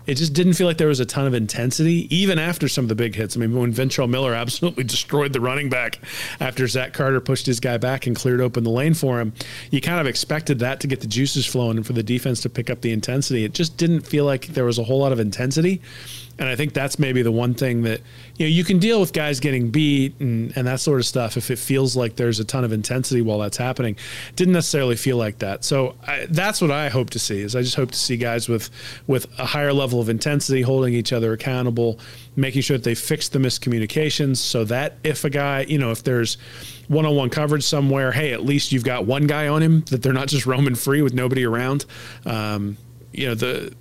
it just didn't feel like there was a ton of intensity, even after some of the big hits. I mean, when Ventrell Miller absolutely destroyed the running back after Zach Carter pushed his guy back and cleared open the lane for him, you kind of expected that to get the juices flowing and for the defense to pick up the intensity. It just didn't feel like there was a whole lot of intensity. And I think that's maybe the one thing that you know you can deal with guys getting beat and, and that sort of stuff if it feels like there's a ton of intensity while that's happening. Didn't necessarily feel like that. So I, that's what I hope to see. Is I just hope to see guys with with a higher level of intensity, holding each other accountable, making sure that they fix the miscommunications, so that if a guy, you know, if there's one-on-one coverage somewhere, hey, at least you've got one guy on him that they're not just roaming free with nobody around. Um, you know the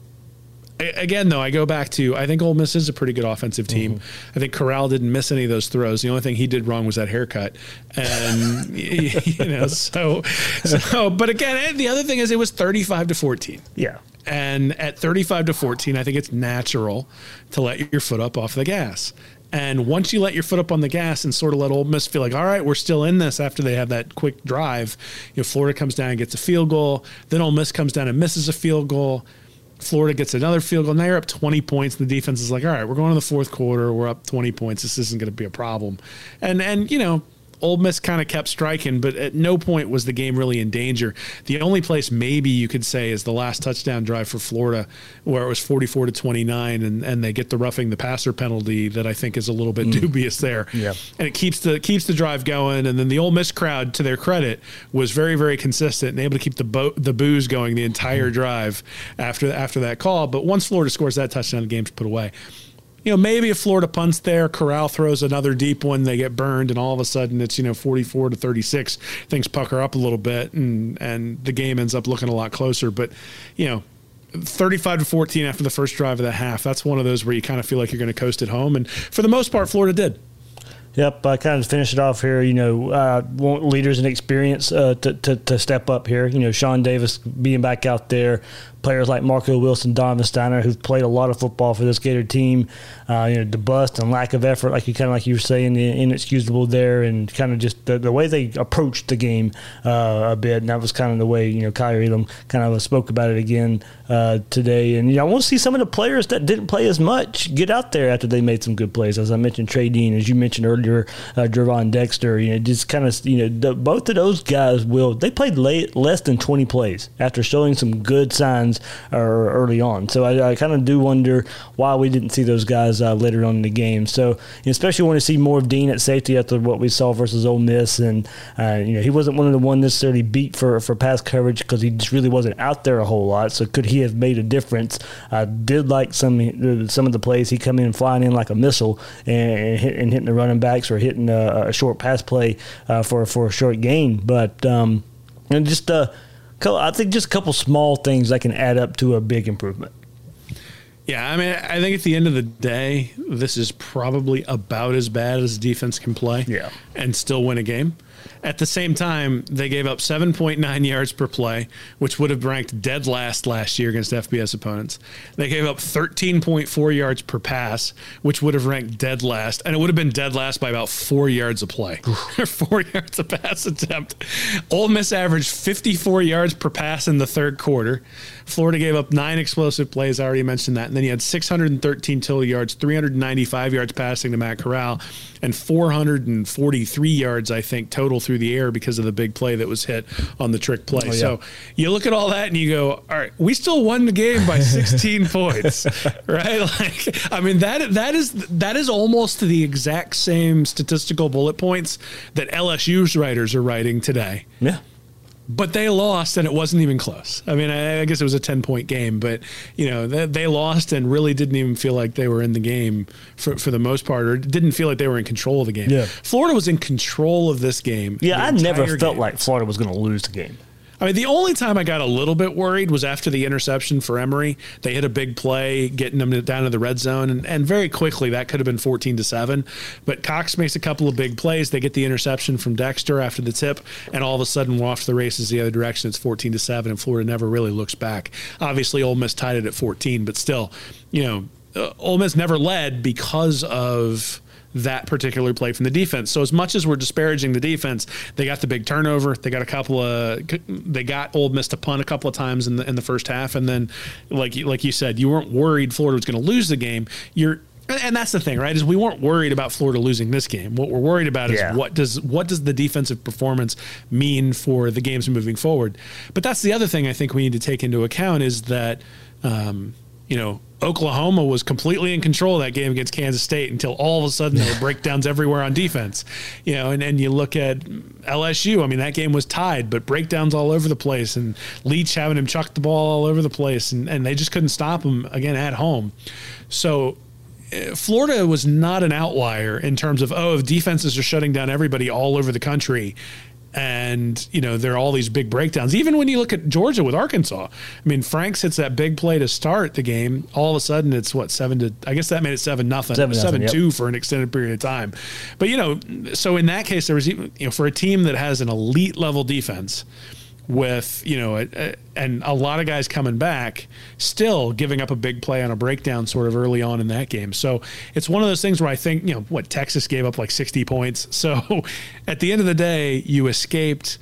again, though, I go back to I think Ole Miss is a pretty good offensive team. Mm-hmm. I think Corral didn't miss any of those throws. The only thing he did wrong was that haircut, and you know, so so. But again, the other thing is it was thirty-five to fourteen. Yeah. And at 35 to 14, I think it's natural to let your foot up off the gas. And once you let your foot up on the gas and sort of let Ole Miss feel like, all right, we're still in this after they have that quick drive, you know, Florida comes down and gets a field goal. Then Ole Miss comes down and misses a field goal. Florida gets another field goal. Now you're up 20 points. And The defense is like, all right, we're going to the fourth quarter. We're up 20 points. This isn't going to be a problem. And and you know, Ole Miss kind of kept striking, but at no point was the game really in danger. The only place maybe you could say is the last touchdown drive for Florida, where it was 44 to 29, and, and they get the roughing the passer penalty that I think is a little bit mm. dubious there. Yeah. And it keeps the keeps the drive going. And then the Ole Miss crowd, to their credit, was very very consistent and able to keep the bo- the booze going the entire mm. drive after after that call. But once Florida scores that touchdown, the game's put away you know, maybe if Florida punts there, Corral throws another deep one, they get burned, and all of a sudden it's you know 44 to 36. Things pucker up a little bit, and and the game ends up looking a lot closer. But you know, 35 to 14 after the first drive of the half. That's one of those where you kind of feel like you're going to coast at home, and for the most part, Florida did. Yep, I kind of finish it off here. You know, uh, want leaders and experience uh, to, to, to step up here. You know, Shawn Davis being back out there, players like Marco Wilson, Donovan Stiner, who've played a lot of football for this Gator team. Uh, you know, the bust and lack of effort, like you kind of like you were saying, inexcusable there, and kind of just the, the way they approached the game uh, a bit. And that was kind of the way you know Kaiir Elam kind of spoke about it again uh, today. And you know, I want to see some of the players that didn't play as much get out there after they made some good plays. As I mentioned, Trey Dean, as you mentioned earlier, uh, Dexter. You know, just kind of you know the, both of those guys will they played late, less than twenty plays after showing some good signs or early on. So I, I kind of do wonder why we didn't see those guys uh, later on in the game. So especially want to see more of Dean at safety after what we saw versus Ole Miss, and uh, you know he wasn't one of the one necessarily beat for for pass coverage because he just really wasn't out there a whole lot. So could he have made a difference? I did like some some of the plays he come in flying in like a missile and, hit, and hitting the running backs or hitting a, a short pass play uh, for for a short gain, but um, and just uh, I think just a couple small things that can add up to a big improvement. Yeah, I mean, I think at the end of the day, this is probably about as bad as defense can play. Yeah. and still win a game. At the same time, they gave up 7.9 yards per play, which would have ranked dead last last year against FBS opponents. They gave up 13.4 yards per pass, which would have ranked dead last, and it would have been dead last by about four yards a play, four yards a pass attempt. Ole Miss averaged 54 yards per pass in the third quarter. Florida gave up nine explosive plays. I already mentioned that. And then you had 613 total yards, 395 yards passing to Matt Corral, and 443 yards, I think, total through the air because of the big play that was hit on the trick play. Oh, yeah. So you look at all that and you go, all right, we still won the game by 16 points, right? Like, I mean, that that is that is almost the exact same statistical bullet points that LSU's writers are writing today Yeah. But they lost and it wasn't even close. I mean, I, I guess it was a 10 point game, but you know, they, they lost and really didn't even feel like they were in the game for, for the most part, or didn't feel like they were in control of the game. Yeah. Florida was in control of this game. Yeah, I never felt game. like Florida was going to lose the game. I mean, the only time I got a little bit worried was after the interception for Emory. They hit a big play, getting them down to the red zone, and, and very quickly that could have been 14 to 7. But Cox makes a couple of big plays. They get the interception from Dexter after the tip, and all of a sudden we're off to the races the other direction. It's 14 to 7, and Florida never really looks back. Obviously, Ole Miss tied it at 14, but still, you know, uh, Ole Miss never led because of that particular play from the defense. So as much as we're disparaging the defense, they got the big turnover. They got a couple of they got Ole Miss to punt a couple of times in the in the first half, and then like you- like you said, you weren't worried Florida was going to lose the game. You're and that's the thing, right? Is we weren't worried about Florida losing this game. What we're worried about is Yeah. what does what does the defensive performance mean for the games moving forward. But that's the other thing I think we need to take into account is that um, you know Oklahoma was completely in control of that game against Kansas State until all of a sudden there were breakdowns everywhere on defense. You know, and, and you look at LSU. I mean, that game was tied, but breakdowns all over the place, and Leach having him chuck the ball all over the place, and, and they just couldn't stop him again at home. So uh, Florida was not an outlier in terms of oh, if defenses are shutting down everybody all over the country. And you know there are all these big breakdowns. Even when you look at Georgia with Arkansas, I mean Franks hits that big play to start the game. All of a sudden, it's what seven to. I guess that made it seven nothing, Seven nothing, seven yep. two for an extended period of time. But you know, so in that case, there was even you know for a team that has an elite level defense with you know a, a, and a lot of guys coming back still giving up a big play on a breakdown sort of early on in that game so it's one of those things where i think you know what texas gave up like 60 points so at the end of the day you escaped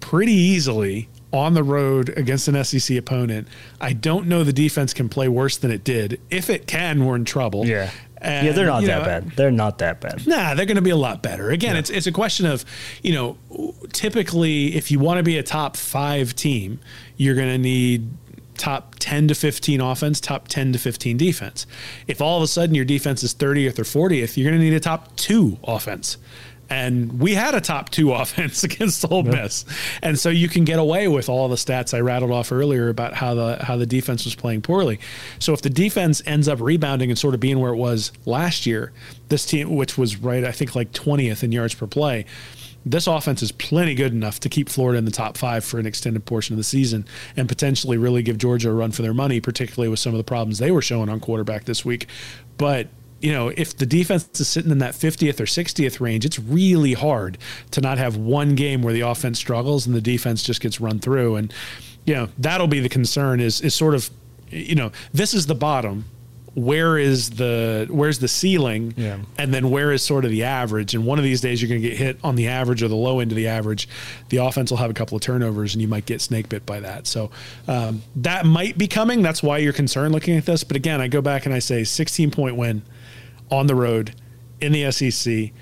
pretty easily on the road against an SEC opponent. I don't know the defense can play worse than it did. If it can, we're in trouble. Yeah. And, yeah, they're not that know, bad. They're not that bad. Nah, they're going to be a lot better. Again, it's it's a question of, you know, typically if you want to be a top five team, you're going to need top 10 to 15 offense, top 10 to 15 defense. If all of a sudden your defense is 30th or 40th, you're going to need a top two offense. And we had a top two offense against Ole Miss, and so you can get away with all the stats I rattled off earlier about how the how the defense was playing poorly. So if the defense ends up rebounding and sort of being where it was last year, this team, which was right, I think like 20th in yards per play, this offense is plenty good enough to keep Florida in the top five for an extended portion of the season and potentially really give Georgia a run for their money, particularly with some of the problems they were showing on quarterback this week. But you know, if the defense is sitting in that 50th or 60th range, it's really hard to not have one game where the offense struggles and the defense just gets run through. And, you know, that'll be the concern is, is sort of, you know, this is the bottom. Where is the where's the ceiling? Yeah. And then where is sort of the average? And one of these days you're going to get hit on the average or the low end of the average. The offense will have a couple of turnovers and you might get snake bit by that. So um, that might be coming. That's why you're concerned looking at this. But again, I go back and I say 16 point win on the road in the SEC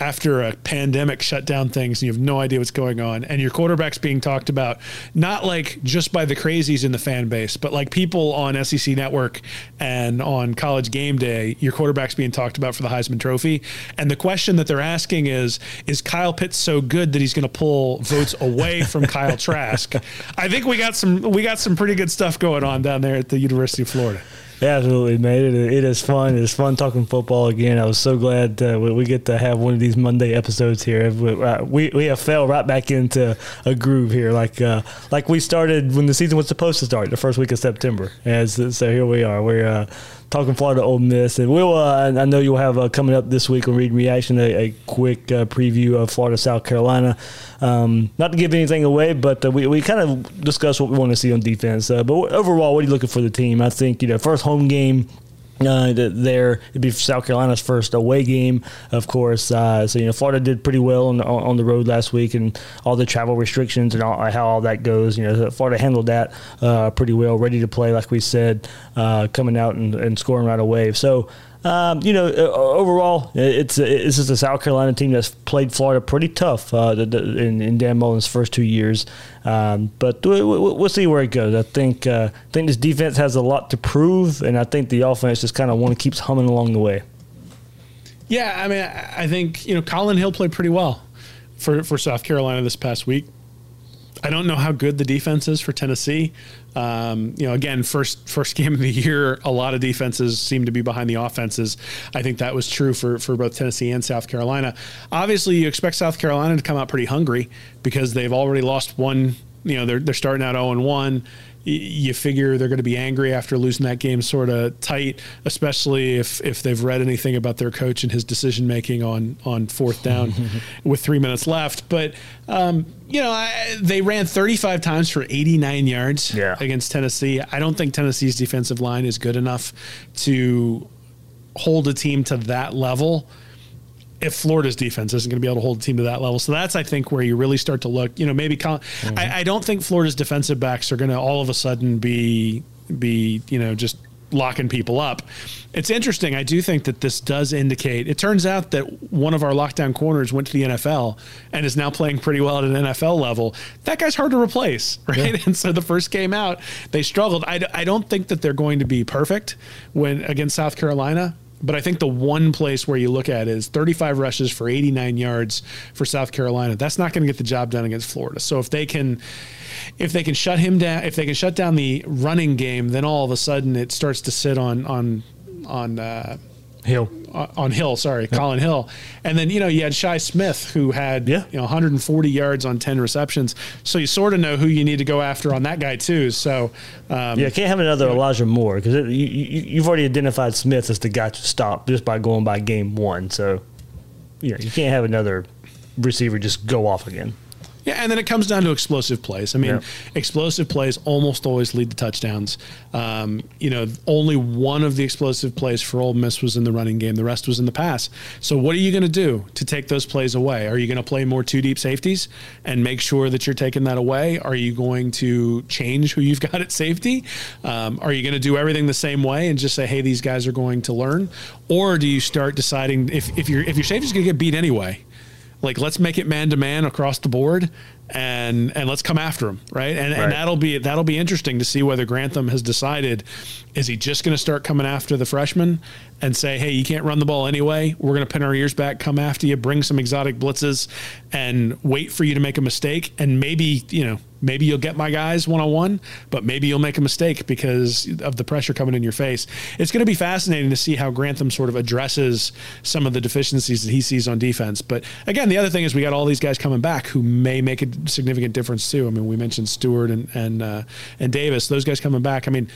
after a pandemic shut down things and you have no idea what's going on and your quarterback's being talked about not like just by the crazies in the fan base but like people on SEC network and on college game day your quarterback's being talked about for the Heisman trophy. And the question that they're asking is is Kyle Pitts so good that he's going to pull votes away from Kyle Trask? I think we got some we got some pretty good stuff going on down there at the University of Florida Absolutely, man. It, it is fun. It's fun talking football again. I was so glad uh, we, we get to have one of these Monday episodes here. We, uh, we, we have fell right back into a groove here, like uh, like we started when the season was supposed to start, the first week of September. As so, here we are. We're uh, talking Florida Ole Miss, and we'll. Uh, I know you'll have uh, coming up this week on Read Reaction a, a quick uh, preview of Florida South Carolina. Um, not to give anything away, but uh, we we kind of discuss what we want to see on defense. Uh, but overall, what are you looking for the team? I think you know first home game uh, there, it'd be South Carolina's first away game, of course. Uh, so you know, Florida did pretty well on the, on the road last week, and all the travel restrictions and all, how all that goes. You know, Florida handled that uh, pretty well, ready to play, like we said, uh, coming out and, and scoring right away. So um, you know, uh, overall, it's it's just a South Carolina team that's played Florida pretty tough uh, in, in, Dan Mullen's first two years. Um, but we'll see where it goes. I think uh, I think this defense has a lot to prove, and I think the offense just kind of one keeps humming along the way. Yeah, I mean, I think you know Collin Hill played pretty well for for South Carolina this past week. I don't know how good the defense is for Tennessee. Um, you know, again, first first game of the year, a lot of defenses seem to be behind the offenses. I think that was true for for both Tennessee and South Carolina. Obviously, you expect South Carolina to come out pretty hungry because they've already lost one. You know, they're they're starting out zero oh and one you figure they're going to be angry after losing that game sort of tight, especially if if they've read anything about their coach and his decision making on on fourth down with three minutes left. But um, you know, I, they ran 35 times for 89 yards yeah. against Tennessee. I don't think Tennessee's defensive line is good enough to hold a team to that level if Florida's defense isn't going to be able to hold a team to that level. So that's, I think, where you really start to look. You know, maybe mm-hmm. I, I, don't think Florida's defensive backs are going to all of a sudden be be you know just locking people up. It's interesting. I do think that this does indicate. It turns out that one of our lockdown corners went to the NFL and is now playing pretty well at an NFL level. That guy's hard to replace, right? Yeah. And so the first game out, they struggled. I, I don't think that they're going to be perfect when against South Carolina but I think the one place where you look at is 35 rushes for 89 yards for South Carolina. That's not going to get the job done against Florida. So if they can if they can shut him down, if they can shut down the running game, then all of a sudden it starts to sit on on on uh, Hill on Hill, sorry, Collin Hill, and then you know you had Shi Smith who had yeah. you know 140 yards on 10 receptions, so you sort of know who you need to go after on that guy too. So um, yeah, can't have another Elijah Moore because you, you have already identified Smith as the guy to stop just by going by game one. So yeah, you can't have another receiver just go off again. Yeah, and then it comes down to explosive plays. I mean, yeah. explosive plays almost always lead to touchdowns. Um, you know, only one of the explosive plays for Ole Miss was in the running game. The rest was in the pass. So, what are you going to do to take those plays away? Are you going to play more two deep safeties and make sure that you're taking that away? Are you going to change who you've got at safety? Um, are you going to do everything the same way and just say, "Hey, these guys are going to learn," or do you start deciding if if your if your safety's going to get beat anyway? Like let's make it man to man across the board and and let's come after him, right? And, right. and that'll be that'll be interesting to see whether Grantham has decided is he just going to start coming after the freshman and say, hey, you can't run the ball anyway. We're going to pin our ears back, come after you, bring some exotic blitzes, and wait for you to make a mistake. And maybe you know maybe you'll get my guys one on one, but maybe you'll make a mistake because of the pressure coming in your face. It's going to be fascinating to see how Grantham sort of addresses some of the deficiencies that he sees on defense. But again, the other thing is we got all these guys coming back who may make a significant difference too. I mean, we mentioned Stewart and and uh, and Davis; those guys coming back. I mean.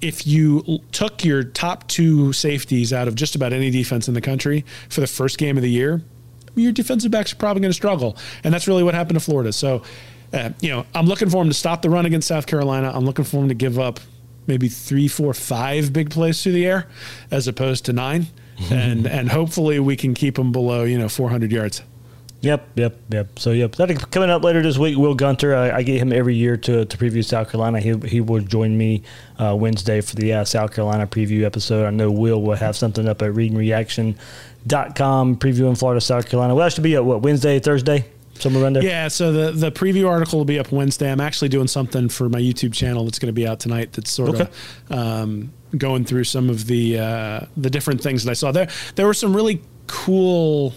If you took your top two safeties out of just about any defense in the country for the first game of the year, your defensive backs are probably going to struggle. And that's really what happened to Florida. So, uh, you know, I'm looking for him to stop the run against South Carolina. I'm looking for him to give up maybe three, four, five big plays through the air as opposed to nine. and and hopefully we can keep them below, you know, 400 yards. Yep, yep, yep. So yep, that coming up later this week. Will Gunter, I, I, get him every year to, to preview South Carolina. He he will join me uh, Wednesday for the uh, South Carolina preview episode. I know Will will have something up at readingreaction.com previewing Florida South Carolina. Well, that should be at what Wednesday, Thursday. Somewhere around there. Yeah, so the the preview article will be up Wednesday. I'm actually doing something for my YouTube channel that's going to be out tonight. That's sort okay. of um, going through some of the uh, the different things that I saw there. There were some really cool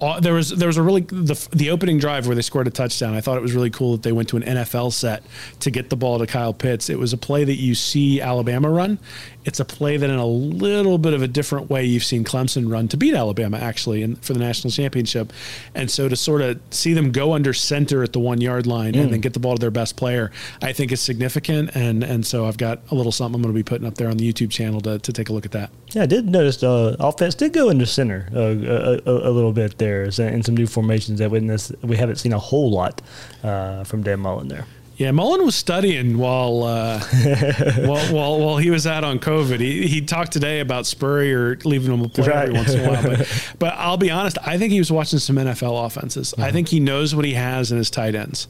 uh, there was there was a really the the opening drive where they scored a touchdown. I thought it was really cool that they went to an NFL set to get the ball to Kyle Pitts. It was a play that you see Alabama run. It's a play that in a little bit of a different way you've seen Clemson run to beat Alabama actually in, for the national championship. And so to sort of see them go under center at the one yard line and then get the ball to their best player, I think is significant. And and so I've got a little something I'm going to be putting up there on the YouTube channel to, to take a look at that. Yeah, I did notice uh, offense did go into center uh, a, a, a little bit there in some new formations that we, we haven't seen a whole lot uh, from Dan Mullen there. Yeah, Mullen was studying while, uh, while, while while he was out on COVID. He, he talked today about Spurrier leaving him a play Right. every once in a while. But, but I'll be honest, I think he was watching some NFL offenses. I think he knows what he has in his tight ends,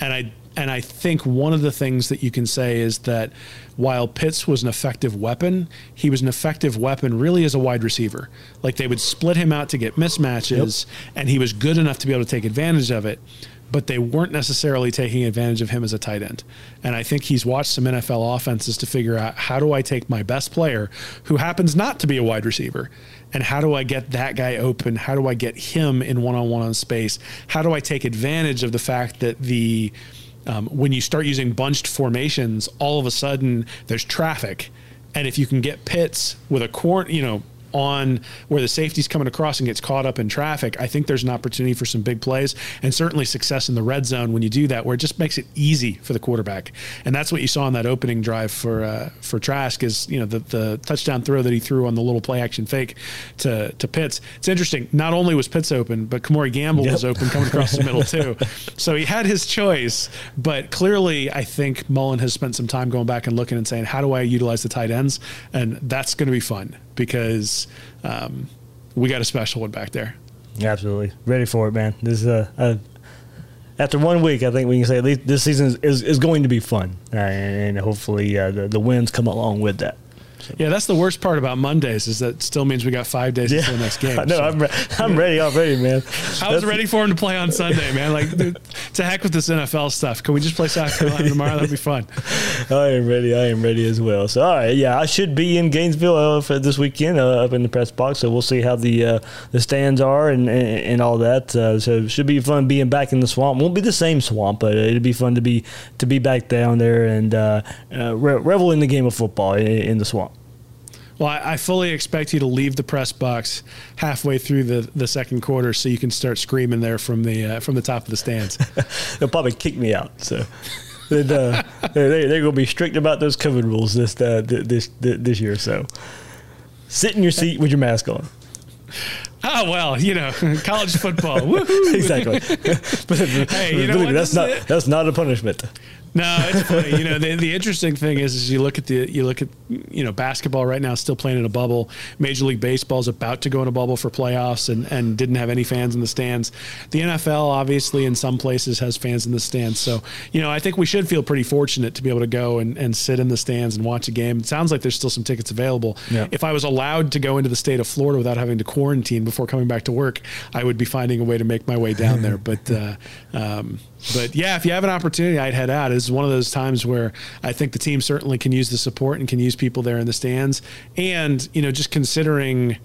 and I and I think one of the things that you can say is that while Pitts was an effective weapon, he was an effective weapon really as a wide receiver. Like they would split him out to get mismatches, and he was good enough to be able to take advantage of it but they weren't necessarily taking advantage of him as a tight end. And I think he's watched some NFL offenses to figure out how do I take my best player, who happens not to be a wide receiver, and how do I get that guy open? How do I get him in one on one on space? How do I take advantage of the fact that the um, when you start using bunched formations, all of a sudden there's traffic, and if you can get Pitts with a corner, you know, on where the safety's coming across and gets caught up in traffic, I think there's an opportunity for some big plays and certainly success in the red zone when you do that, where it just makes it easy for the quarterback. And that's what you saw in that opening drive for uh, for Trask is you know the the touchdown throw that he threw on the little play action fake to to Pitts. It's interesting. Not only was Pitts open, but Kemore Gamble was open coming across the middle too. So he had his choice, but clearly I think Mullen has spent some time going back and looking and saying, how do I utilize the tight ends? And that's going to be fun because um, we got a special one back there. Absolutely ready for it, man. This is a, a after one week, I think we can say at least this season is, is, is going to be fun, and hopefully uh, the the wins come along with that. Yeah, that's the worst part about Mondays is that still means we got five days until the next game. I know. So I'm re- I'm ready already, man. I was That's- ready for him to play on Sunday, man. Like, dude, to heck with this NFL stuff. Can we just play South Carolina tomorrow? That'd be fun. I am ready. I am ready as well. So, all right, yeah, I should be in Gainesville uh, for this weekend uh, up in the press box. So we'll see how the uh, the stands are and and, and all that. Uh, so it should be fun being back in the swamp. Won't be the same swamp, but it'd be fun to be to be back down there and uh, uh, re- revel in the game of football in, in the swamp. Well, I, I fully expect you to leave the press box halfway through the, the second quarter so you can start screaming there from the uh, from the top of the stands. They'll probably kick me out. So. And, uh, they, they're going to be strict about those COVID rules this uh, th- this this year. So, sit in your seat with your mask on. oh well, you know, college football. Woohoo! exactly. but Hey, you know what? that's not it. that's not a punishment. No, it's funny. You know, the, the interesting thing is, is you look at the you look at you know basketball right now, still playing in a bubble. Major League Baseball is about to go in a bubble for playoffs, and and didn't have any fans in the stands. The NFL, obviously, in some places has fans in the stands. So you know, I think we should feel pretty fortunate to be able to go and, and sit in the stands and watch a game. It sounds like there's still some tickets available. Yeah. If I was allowed to go into the state of Florida without having to quarantine before coming back to work, I would be finding a way to make my way down there. But uh, um, but yeah, if you have an opportunity, I'd head out. It's one of those times where I think the team certainly can use the support and can use people there in the stands. And you know, just considering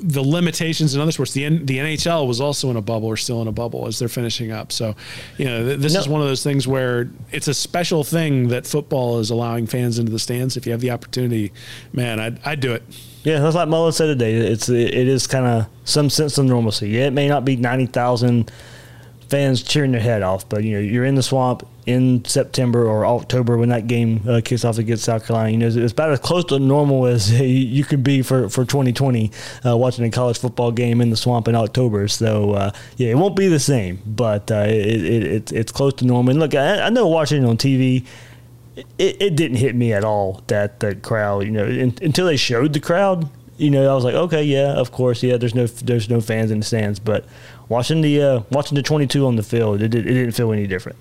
the limitations in other sports, the N- the NHL was also in a bubble or still in a bubble as they're finishing up. So, you know, th- this No. is one of those things where it's a special thing that football is allowing fans into the stands. If you have the opportunity, man, I'd, I'd do it. Yeah, that's like Mullen said today. It's it is kind of some sense of normalcy. Yeah, it may not be ninety thousand fans cheering their head off, but you know you're in the swamp in September or October when that game uh, kicks off against South Carolina. You know, it's, about as close to normal as you- could be for for 2020 uh, watching a college football game in the swamp in October. So uh, yeah, it won't be the same, but uh, it, it, it's it's close to normal. And look, I, I know watching it on TV it, it didn't hit me at all that the crowd, you know, in, until they showed the crowd, you know, I was like, okay, yeah, of course, yeah, there's no there's no fans in the stands, but watching the uh, watching the 22 on the field, it, did, it didn't feel any different.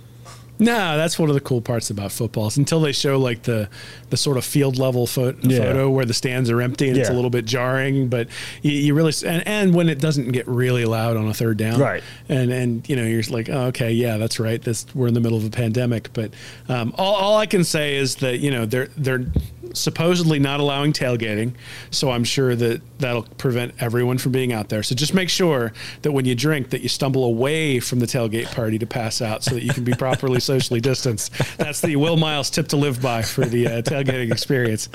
No, that's one of the cool parts about football. Is until they show like the the sort of field level pho- Yeah. photo where the stands are empty and it's a little bit jarring, but you, you really and, and when it doesn't get really loud on a third down, Right. And and you know you're like, oh, okay, yeah, that's right. This we're in the middle of a pandemic, but um, all, all I can say is that you know they're they're supposedly not allowing tailgating. So I'm sure that that'll prevent everyone from being out there. So just make sure that when you drink, that you stumble away from the tailgate party to pass out, so that you can be properly socially distanced. That's the Will Miles tip to live by for the uh, tailgating experience.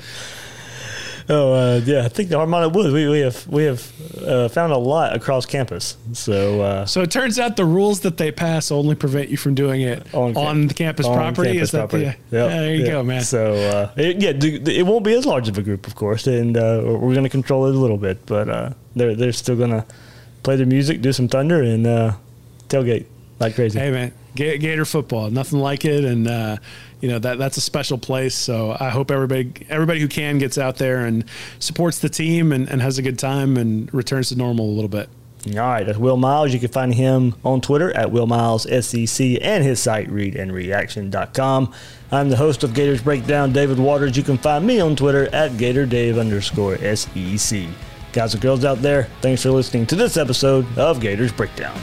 Oh uh, yeah, I think the Armada Woods. We, we have we have uh, found a lot across campus. So uh, So it turns out the rules that they pass only prevent you from doing it On on, the campus on property. campus Is that property. the? Yep, Yeah, there you yep. go, man. So uh, it, yeah, it won't be as large of a group, of course, and uh, we're going to control it a little bit, but uh, they're they're still going to play their music, do some thunder, and uh, tailgate like crazy. Hey man, Gator football, nothing like it, and uh, you know that that's a special place. So I hope everybody everybody who can gets out there and supports the team and, and has a good time and returns to normal a little bit. All right, that's Will Miles. You can find him on Twitter at Will Miles SEC and his site readandreaction.com. I'm the host of Gators Breakdown, David Waters. You can find me on Twitter at GatorDave underscore SEC. Guys and girls out there, thanks for listening to this episode of Gators Breakdown.